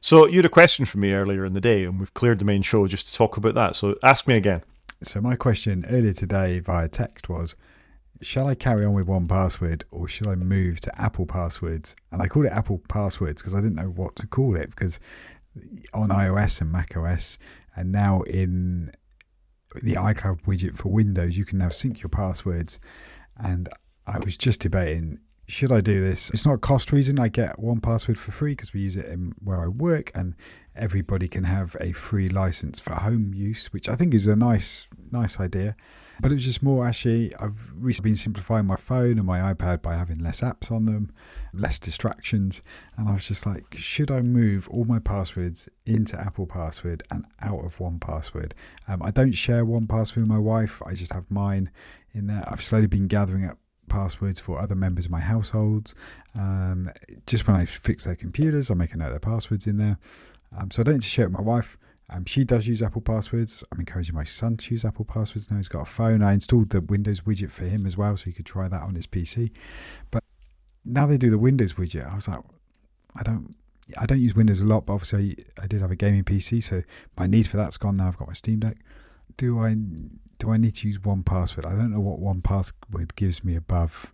So you had a question for me earlier in the day, and we've cleared the main show just to talk about that. So ask me again. So my question earlier today via text was, shall I carry on with one password or should I move to Apple passwords? And I called it Apple passwords because I didn't know what to call it because on iOS and Mac OS and now in the iCloud widget for Windows, you can now sync your passwords. And I was just debating should I do this? It's not a cost reason. I get one password for free because we use it in where I work, and everybody can have a free license for home use, which I think is a nice, nice idea. But it was just more actually. I've recently been simplifying my phone and my iPad by having less apps on them, less distractions, and I was just like, should I move all my passwords into Apple Password and out of One Password? Um, I don't share One Password with my wife. I just have mine in there. I've slowly been gathering up passwords for other members of my households. Um, just when I fix their computers, I make a note of their passwords in there. Um, so I don't need to share it with my wife. Um, she does use Apple passwords. I'm encouraging my son to use Apple passwords now. He's got a phone. I installed the Windows widget for him as well, so he could try that on his PC. But now they do the Windows widget. I was like, I don't. I don't use Windows a lot, but obviously I did have a gaming PC, so my need for that's gone now. I've got my Steam Deck. Do I do I need to use one password? I don't know what one password gives me above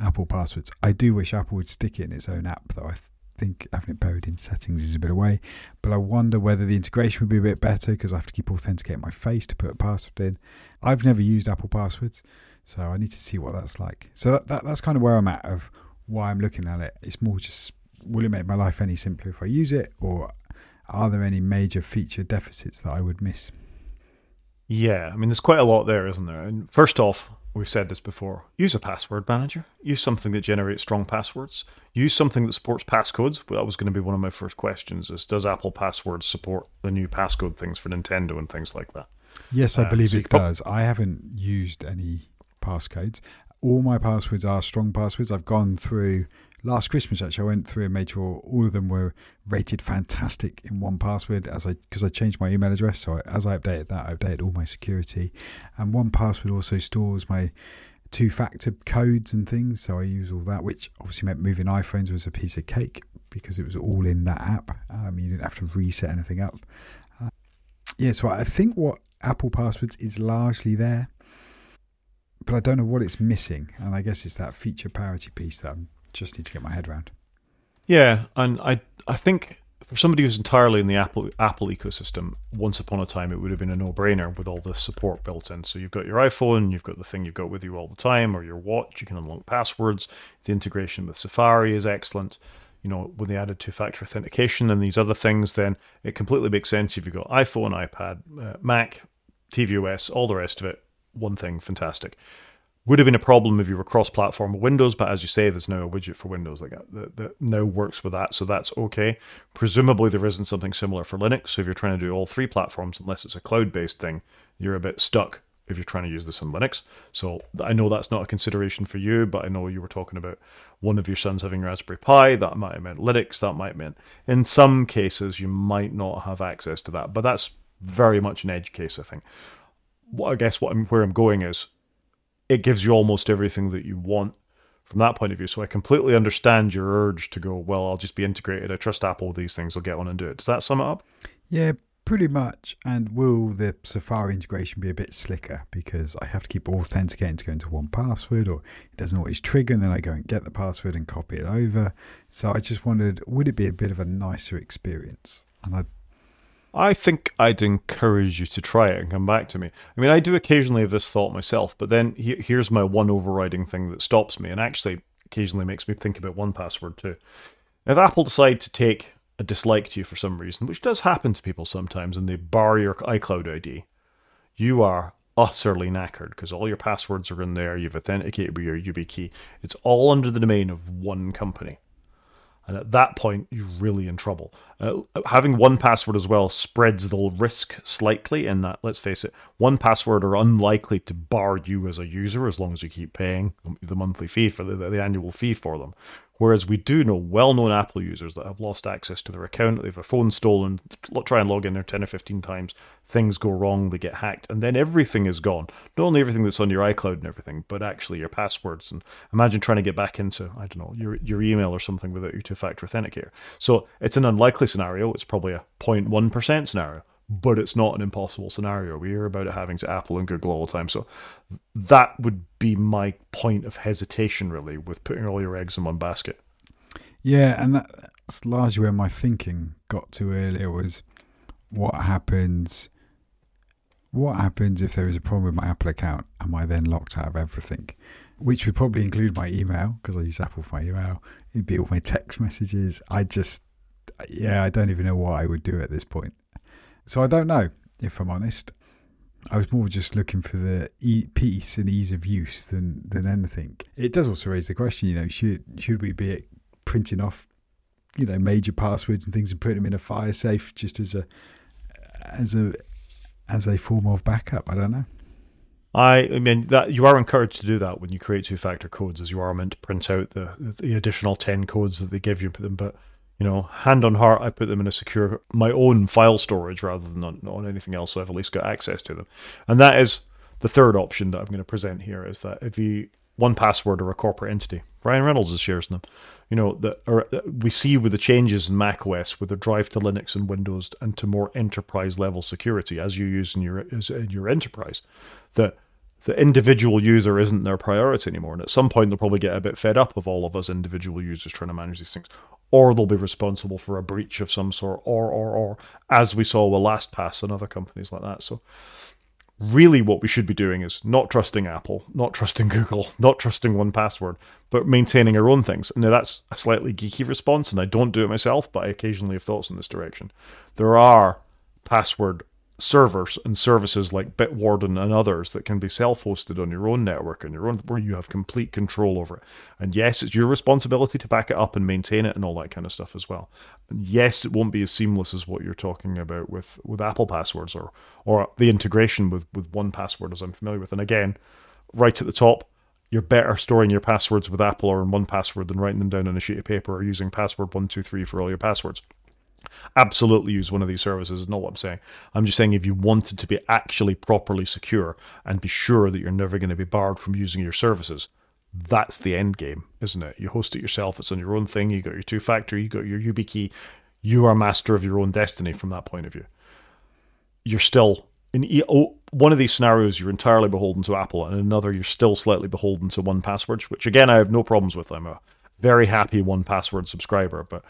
Apple passwords. I do wish Apple would stick it in its own app, though. I think having it buried in settings is a bit away. But I wonder whether the integration would be a bit better because I have to keep authenticating my face to put a password in. I've never used Apple passwords, so I need to see what that's like. So that, that that's kind of where I'm at of why I'm looking at it. It's more just will it make my life any simpler if I use it, or are there any major feature deficits that I would miss? Yeah, I mean, there's quite a lot there, isn't there? And first off, we've said this before use a password manager, use something that generates strong passwords, use something that supports passcodes. But that was going to be one of my first questions: is does Apple Passwords support the new passcode things for Nintendo and things like that? Yes, I believe uh, so it does. I haven't used any passcodes. All my passwords are strong passwords. I've gone through last Christmas. Actually, I went through and made sure all of them were rated fantastic in one password as I because I changed my email address. So I, as I updated that, I updated all my security, and one password also stores my two factor codes and things. So I use all that, which obviously meant moving iPhones was a piece of cake because it was all in that app. Um, you didn't have to reset anything up. Uh, yeah, so I think what Apple Passwords is largely there, but I don't know what it's missing. And I guess it's that feature parity piece that I just need to get my head around. Yeah, and I I think for somebody who's entirely in the Apple Apple ecosystem, once upon a time it would have been a no-brainer with all the support built in. So you've got your iPhone, you've got the thing you've got with you all the time, or your watch. You can unlock passwords. The integration with Safari is excellent. You know, when they added two-factor authentication and these other things, then it completely makes sense if you've got iPhone, iPad, uh, Mac, tvOS, all the rest of it. One thing, fantastic would have been a problem if you were cross-platform with Windows, but as you say, there's now a widget for Windows like that, that, that now works with that, so that's okay. Presumably, there isn't something similar for Linux. So if you're trying to do all three platforms, unless it's a cloud-based thing, you're a bit stuck if you're trying to use this on Linux. So I know that's not a consideration for you, but I know you were talking about one of your sons having Raspberry Pi. That might have meant Linux. That might have meant in some cases you might not have access to that, but that's very much an edge case, I think. What I guess what I'm, where I'm going is it gives you almost everything that you want from that point of view. So I completely understand your urge to go, well, I'll just be integrated. I trust Apple, these things will get on and do it. Does that sum it up? Yeah, pretty much. And will the Safari integration be a bit slicker because I have to keep authenticating to go into one password or it doesn't always trigger and then I go and get the password and copy it over. So I just wondered, would it be a bit of a nicer experience? And I I think I'd encourage you to try it and come back to me. I mean, I do occasionally have this thought myself, but then he- here's my one overriding thing that stops me and actually occasionally makes me think about one password too. If Apple decide to take a dislike to you for some reason, which does happen to people sometimes, and they bar your iCloud ID, you are utterly knackered because all your passwords are in there, you've authenticated with your YubiKey. It's all under the domain of one company. And at that point, you're really in trouble. Uh, having one password as well spreads the risk slightly in that, let's face it, one password are unlikely to bar you as a user as long as you keep paying the monthly fee for the, the annual fee for them. Whereas we do know well known Apple users that have lost access to their account, they have a phone stolen, try and log in there 10 or 15 times, things go wrong, they get hacked, and then everything is gone. Not only everything that's on your iCloud and everything, but actually your passwords. And imagine trying to get back into, I don't know, your, your email or something without your two factor authenticator. So it's an unlikely scenario, it's probably a 0.1% scenario but it's not an impossible scenario. We hear about it having to Apple and Google all the time. So that would be my point of hesitation, really, with putting all your eggs in one basket. Yeah, and that's largely where my thinking got to earlier was what happens what happens if there is a problem with my Apple account? Am I then locked out of everything? Which would probably include my email because I use Apple for my email. It'd be all my text messages. I just, yeah, I don't even know what I would do at this point. So I don't know, if I'm honest. I was more just looking for the e- peace and ease of use than than anything. It does also raise the question, you know, should should we be printing off, you know, major passwords and things and putting them in a fire safe just as a as a as a form of backup? I don't know. I, I mean that you are encouraged to do that when you create two-factor codes, as you are meant to print out the the additional ten codes that they give you. But you know, hand on heart, I put them in a secure, my own file storage rather than on, on anything else. So I've at least got access to them. And that is the third option that I'm going to present here is that if you one password or a corporate entity, Ryan Reynolds is shares them. You know that we see with the changes in Mac OS with the drive to Linux and Windows and to more enterprise level security as you use in your in your enterprise, that the individual user isn't their priority anymore. And at some point, they'll probably get a bit fed up of all of us individual users trying to manage these things or they'll be responsible for a breach of some sort, or or or as we saw with LastPass and other companies like that. So really what we should be doing is not trusting Apple, not trusting [laughs] Google, not trusting one password, but maintaining our own things. Now that's a slightly geeky response, and I don't do it myself, but I occasionally have thoughts in this direction. There are password servers and services like Bitwarden and others that can be self-hosted on your own network and your own where you have complete control over it. And yes, it's your responsibility to back it up and maintain it and all that kind of stuff as well. And yes, it won't be as seamless as what you're talking about with with Apple passwords or or the integration with with one password as I'm familiar with. And again, right at the top, you're better storing your passwords with Apple or in one password than writing them down on a sheet of paper or using password one two three for all your passwords. Absolutely use one of these services is not what I'm saying. I'm just saying if you wanted to be actually properly secure and be sure that you're never going to be barred from using your services, that's the end game, isn't it? You host it yourself, it's on your own thing, you got your two factor, you got your YubiKey, you are master of your own destiny from that point of view. You're still in oh, one of these scenarios you're entirely beholden to Apple, and another you're still slightly beholden to one password, which again I have no problems with. I'm a very happy one password subscriber, but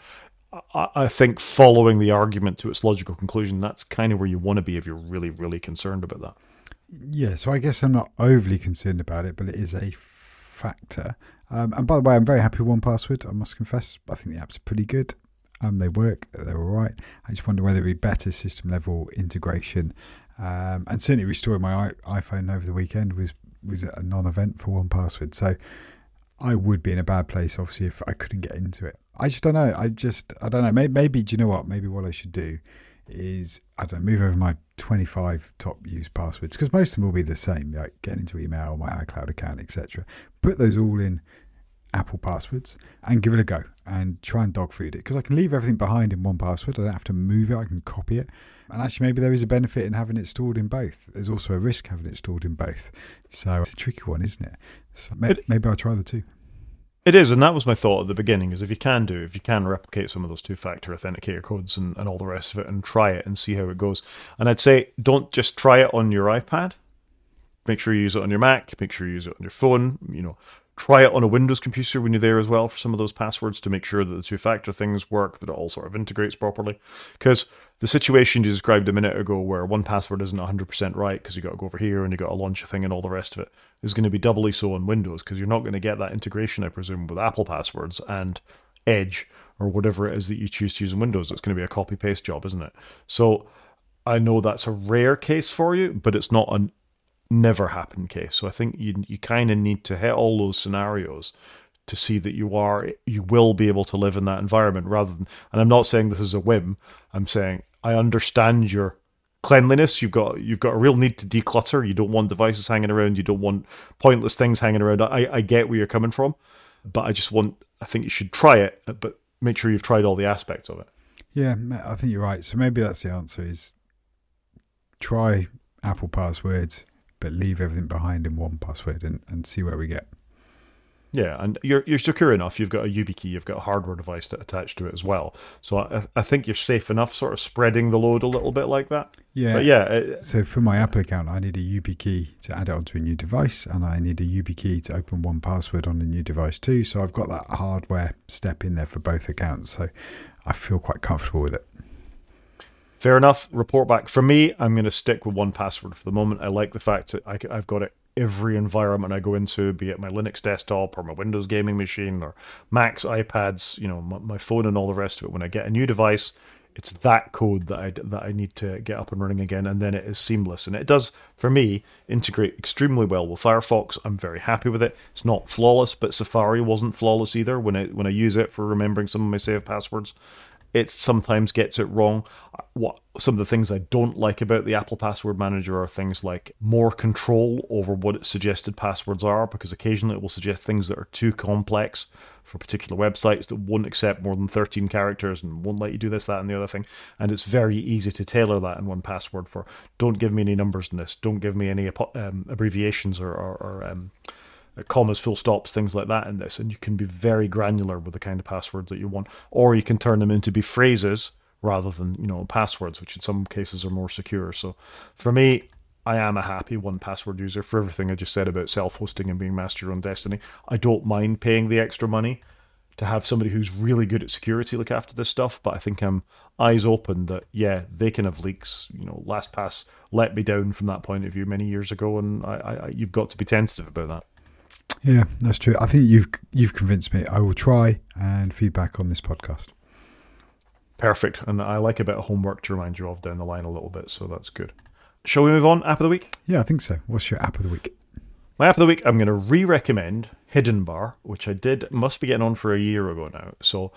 I think following the argument to its logical conclusion, that's kind of where you want to be if you're really, really concerned about that. Yeah, so I guess I'm not overly concerned about it, but it is a factor. Um, and by the way, I'm very happy with One Password. I must confess, I think the apps are pretty good. Um, they work, they're all right. I just wonder whether it'd be better system level integration. Um, and certainly restoring my iPhone over the weekend was was a non-event for One Password. So I would be in a bad place, obviously, if I couldn't get into it. I just don't know. I just, I don't know. Maybe, maybe do you know what? Maybe what I should do is, I don't know, move over my 25 top used passwords because most of them will be the same, like getting into email, my iCloud account, etc. Put those all in Apple passwords and give it a go and try and dog food it because I can leave everything behind in one password. I don't have to move it. I can copy it. And actually, maybe there is a benefit in having it stored in both. There's also a risk having it stored in both. So it's a tricky one, isn't it? So maybe, maybe I'll try the two. It is, and that was my thought at the beginning: is if you can do, if you can replicate some of those two-factor authenticator codes and, and all the rest of it, and try it and see how it goes. And I'd say don't just try it on your iPad. Make sure you use it on your Mac. Make sure you use it on your phone. You know, try it on a Windows computer when you're there as well for some of those passwords to make sure that the two-factor things work, that it all sort of integrates properly. Because the situation you described a minute ago where one password isn't 100% right because you got to go over here and you got to launch a thing and all the rest of it is going to be doubly so on Windows because you're not going to get that integration, I presume, with Apple passwords and Edge or whatever it is that you choose to use in Windows. It's going to be a copy paste job, isn't it? So I know that's a rare case for you, but it's not a never happen case. So I think you you kind of need to hit all those scenarios to see that you are you will be able to live in that environment rather than and I'm not saying this is a whim. I'm saying I understand your cleanliness. You've got you've got a real need to declutter. You don't want devices hanging around. You don't want pointless things hanging around. I, I get where you're coming from, but I just want I think you should try it, but make sure you've tried all the aspects of it. Yeah, I think you're right. So maybe that's the answer: is try Apple passwords, but leave everything behind in one password and, and see where we get. Yeah, and you're you're secure enough. You've got a YubiKey, you've got a hardware device to attach to it as well. So I, I think you're safe enough, sort of spreading the load a little bit like that. Yeah, but yeah. It, so for my Apple account, I need a YubiKey to add it onto a new device, and I need a YubiKey to open one password on a new device too. So I've got that hardware step in there for both accounts. So I feel quite comfortable with it. Fair enough. Report back. For me, I'm going to stick with one password for the moment. I like the fact that I, I've got it every environment I go into, be it my Linux desktop or my Windows gaming machine or Macs, iPads, you know, my, my, phone and all the rest of it. When I get a new device, it's that code that I that I need to get up and running again, and then it is seamless. And it does, for me, integrate extremely well with Firefox. I'm very happy with it. It's not flawless, but Safari wasn't flawless either when I when I use it for remembering some of my save passwords it sometimes gets it wrong. What some of the things I don't like about the Apple Password Manager are things like more control over what its suggested passwords are, because occasionally it will suggest things that are too complex for particular websites that won't accept more than 13 characters and won't let you do this, that, and the other thing. And it's very easy to tailor that in one password for don't give me any numbers in this, don't give me any um, abbreviations or, or, or um, Uh, commas, full stops, things like that in this, and you can be very granular with the kind of passwords that you want, or you can turn them into be phrases rather than you know passwords, which in some cases are more secure. So for me, I am a happy one password user for everything I just said about self-hosting and being master your own destiny. I don't mind paying the extra money to have somebody who's really good at security look after this stuff, but I think I'm eyes open that yeah, they can have leaks. You know, LastPass let me down from that point of view many years ago, and I, I, you've got to be tentative about that. Yeah, that's true. I think you've you've convinced me. I will try and feedback on this podcast. Perfect, and I like a bit of homework to remind you of down the line a little bit, so that's good. Shall we move on? App of the week? Yeah, I think so. What's your app of the week? My app of the week, I'm going to re-recommend Hidden Bar, which I did must be getting on for a year ago now. So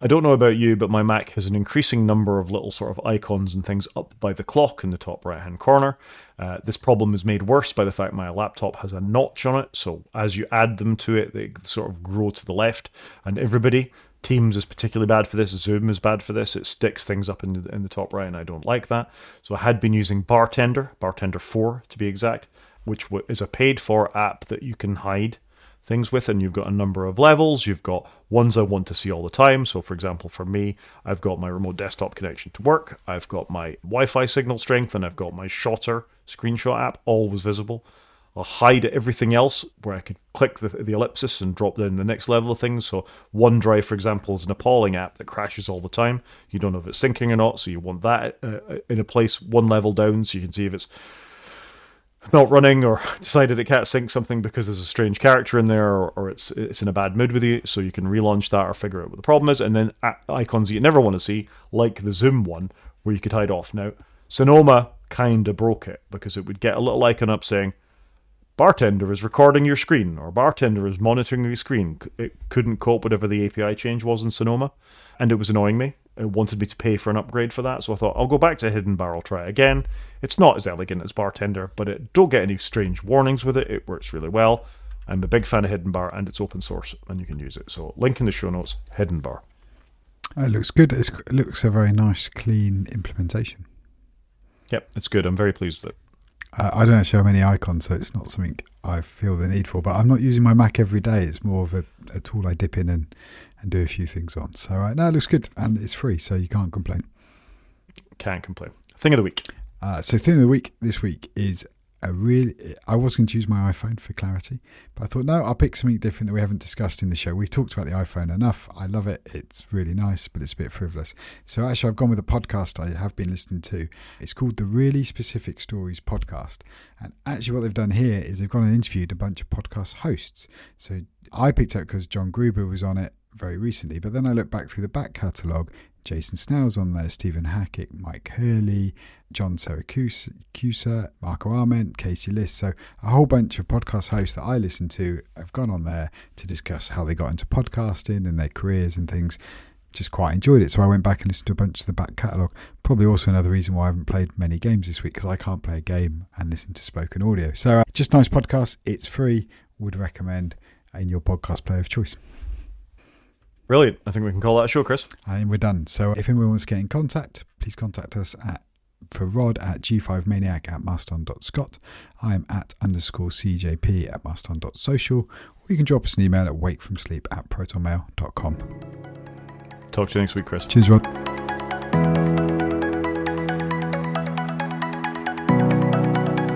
I don't know about you, but my Mac has an increasing number of little sort of icons and things up by the clock in the top right hand corner. Uh, this problem is made worse by the fact my laptop has a notch on it, so as you add them to it, they sort of grow to the left. And everybody, Teams is particularly bad for this. Zoom is bad for this. It sticks things up in the, in the top right, and I don't like that. So I had been using Bartender, Bartender 4 to be exact, which is a paid for app that you can hide things with, and you've got a number of levels. You've got ones I want to see all the time. So, for example, for me, I've got my remote desktop connection to work, I've got my Wi Fi signal strength, and I've got my Shottr screenshot app always visible. I'll hide everything else where I could click the, the ellipsis and drop down the next level of things. So OneDrive, for example, is an appalling app that crashes all the time. You don't know if it's syncing or not, so you want that uh, uh in a place one level down so you can see if it's not running or [laughs] decided it can't sync something because there's a strange character in there or, or, it's it's in a bad mood with you so you can relaunch that or figure out what the problem is and then icons you never want to see like the zoom one where you could hide off now sonoma kind of broke it because it would get a little icon up saying bartender is recording your screen or bartender is monitoring your screen. It couldn't cope whatever the API change was in Sonoma, and it was annoying me. It wanted me to pay for an upgrade for that, so I thought I'll go back to Hidden Bar, try it again. It's not as elegant as Bartender, but it don't get any strange warnings with it. It works really well. I'm a big fan of Hidden Bar, and it's open source, and you can use it. So link in the show notes, Hidden Bar. It looks good. It's, it looks a very nice, clean implementation. Yep, it's good. I'm very pleased with it. Uh, I don't actually have many icons, so it's not something I feel the need for. But I'm not using my Mac every day. It's more of a, a tool I dip in and, and do a few things on. So right now it looks good and it's free, so you can't complain. Can't complain. Thing of the week. Uh, so thing of the week this week is a really I was going to use my iPhone for clarity, but I thought no, I'll pick something different that we haven't discussed in the show. We've talked about the iPhone enough. I love it. It's really nice, but it's a bit frivolous. So actually, I've gone with a podcast I have been listening to. It's called the Really Specific Stories Podcast, and actually, what they've done here is they've gone and interviewed a bunch of podcast hosts. So I picked up because John Gruber was on it very recently, but then I looked back through the back catalogue Jason Snell's on there, Stephen Hackett, Mike Hurley, John Siracusa, Marco Arment, Casey Liss. So a whole bunch of podcast hosts that I listen to have gone on there to discuss how they got into podcasting and their careers and things. Just quite enjoyed it. So I went back and listened to a bunch of the back catalogue. Probably also another reason why I haven't played many games this week because I can't play a game and listen to spoken audio. So uh, just nice podcast. It's free. Would recommend in your podcast player of choice. Brilliant. I think we can call that a show, Chris. And we're done. So if anyone wants to get in contact, please contact us at for Rod at G5Maniac at Mastodon.scot. I'm at underscore CJP at Mastodon.social. Or you can drop us an email at wakefromsleep at protonmail.com. Talk to you next week, Chris. Cheers, Rod.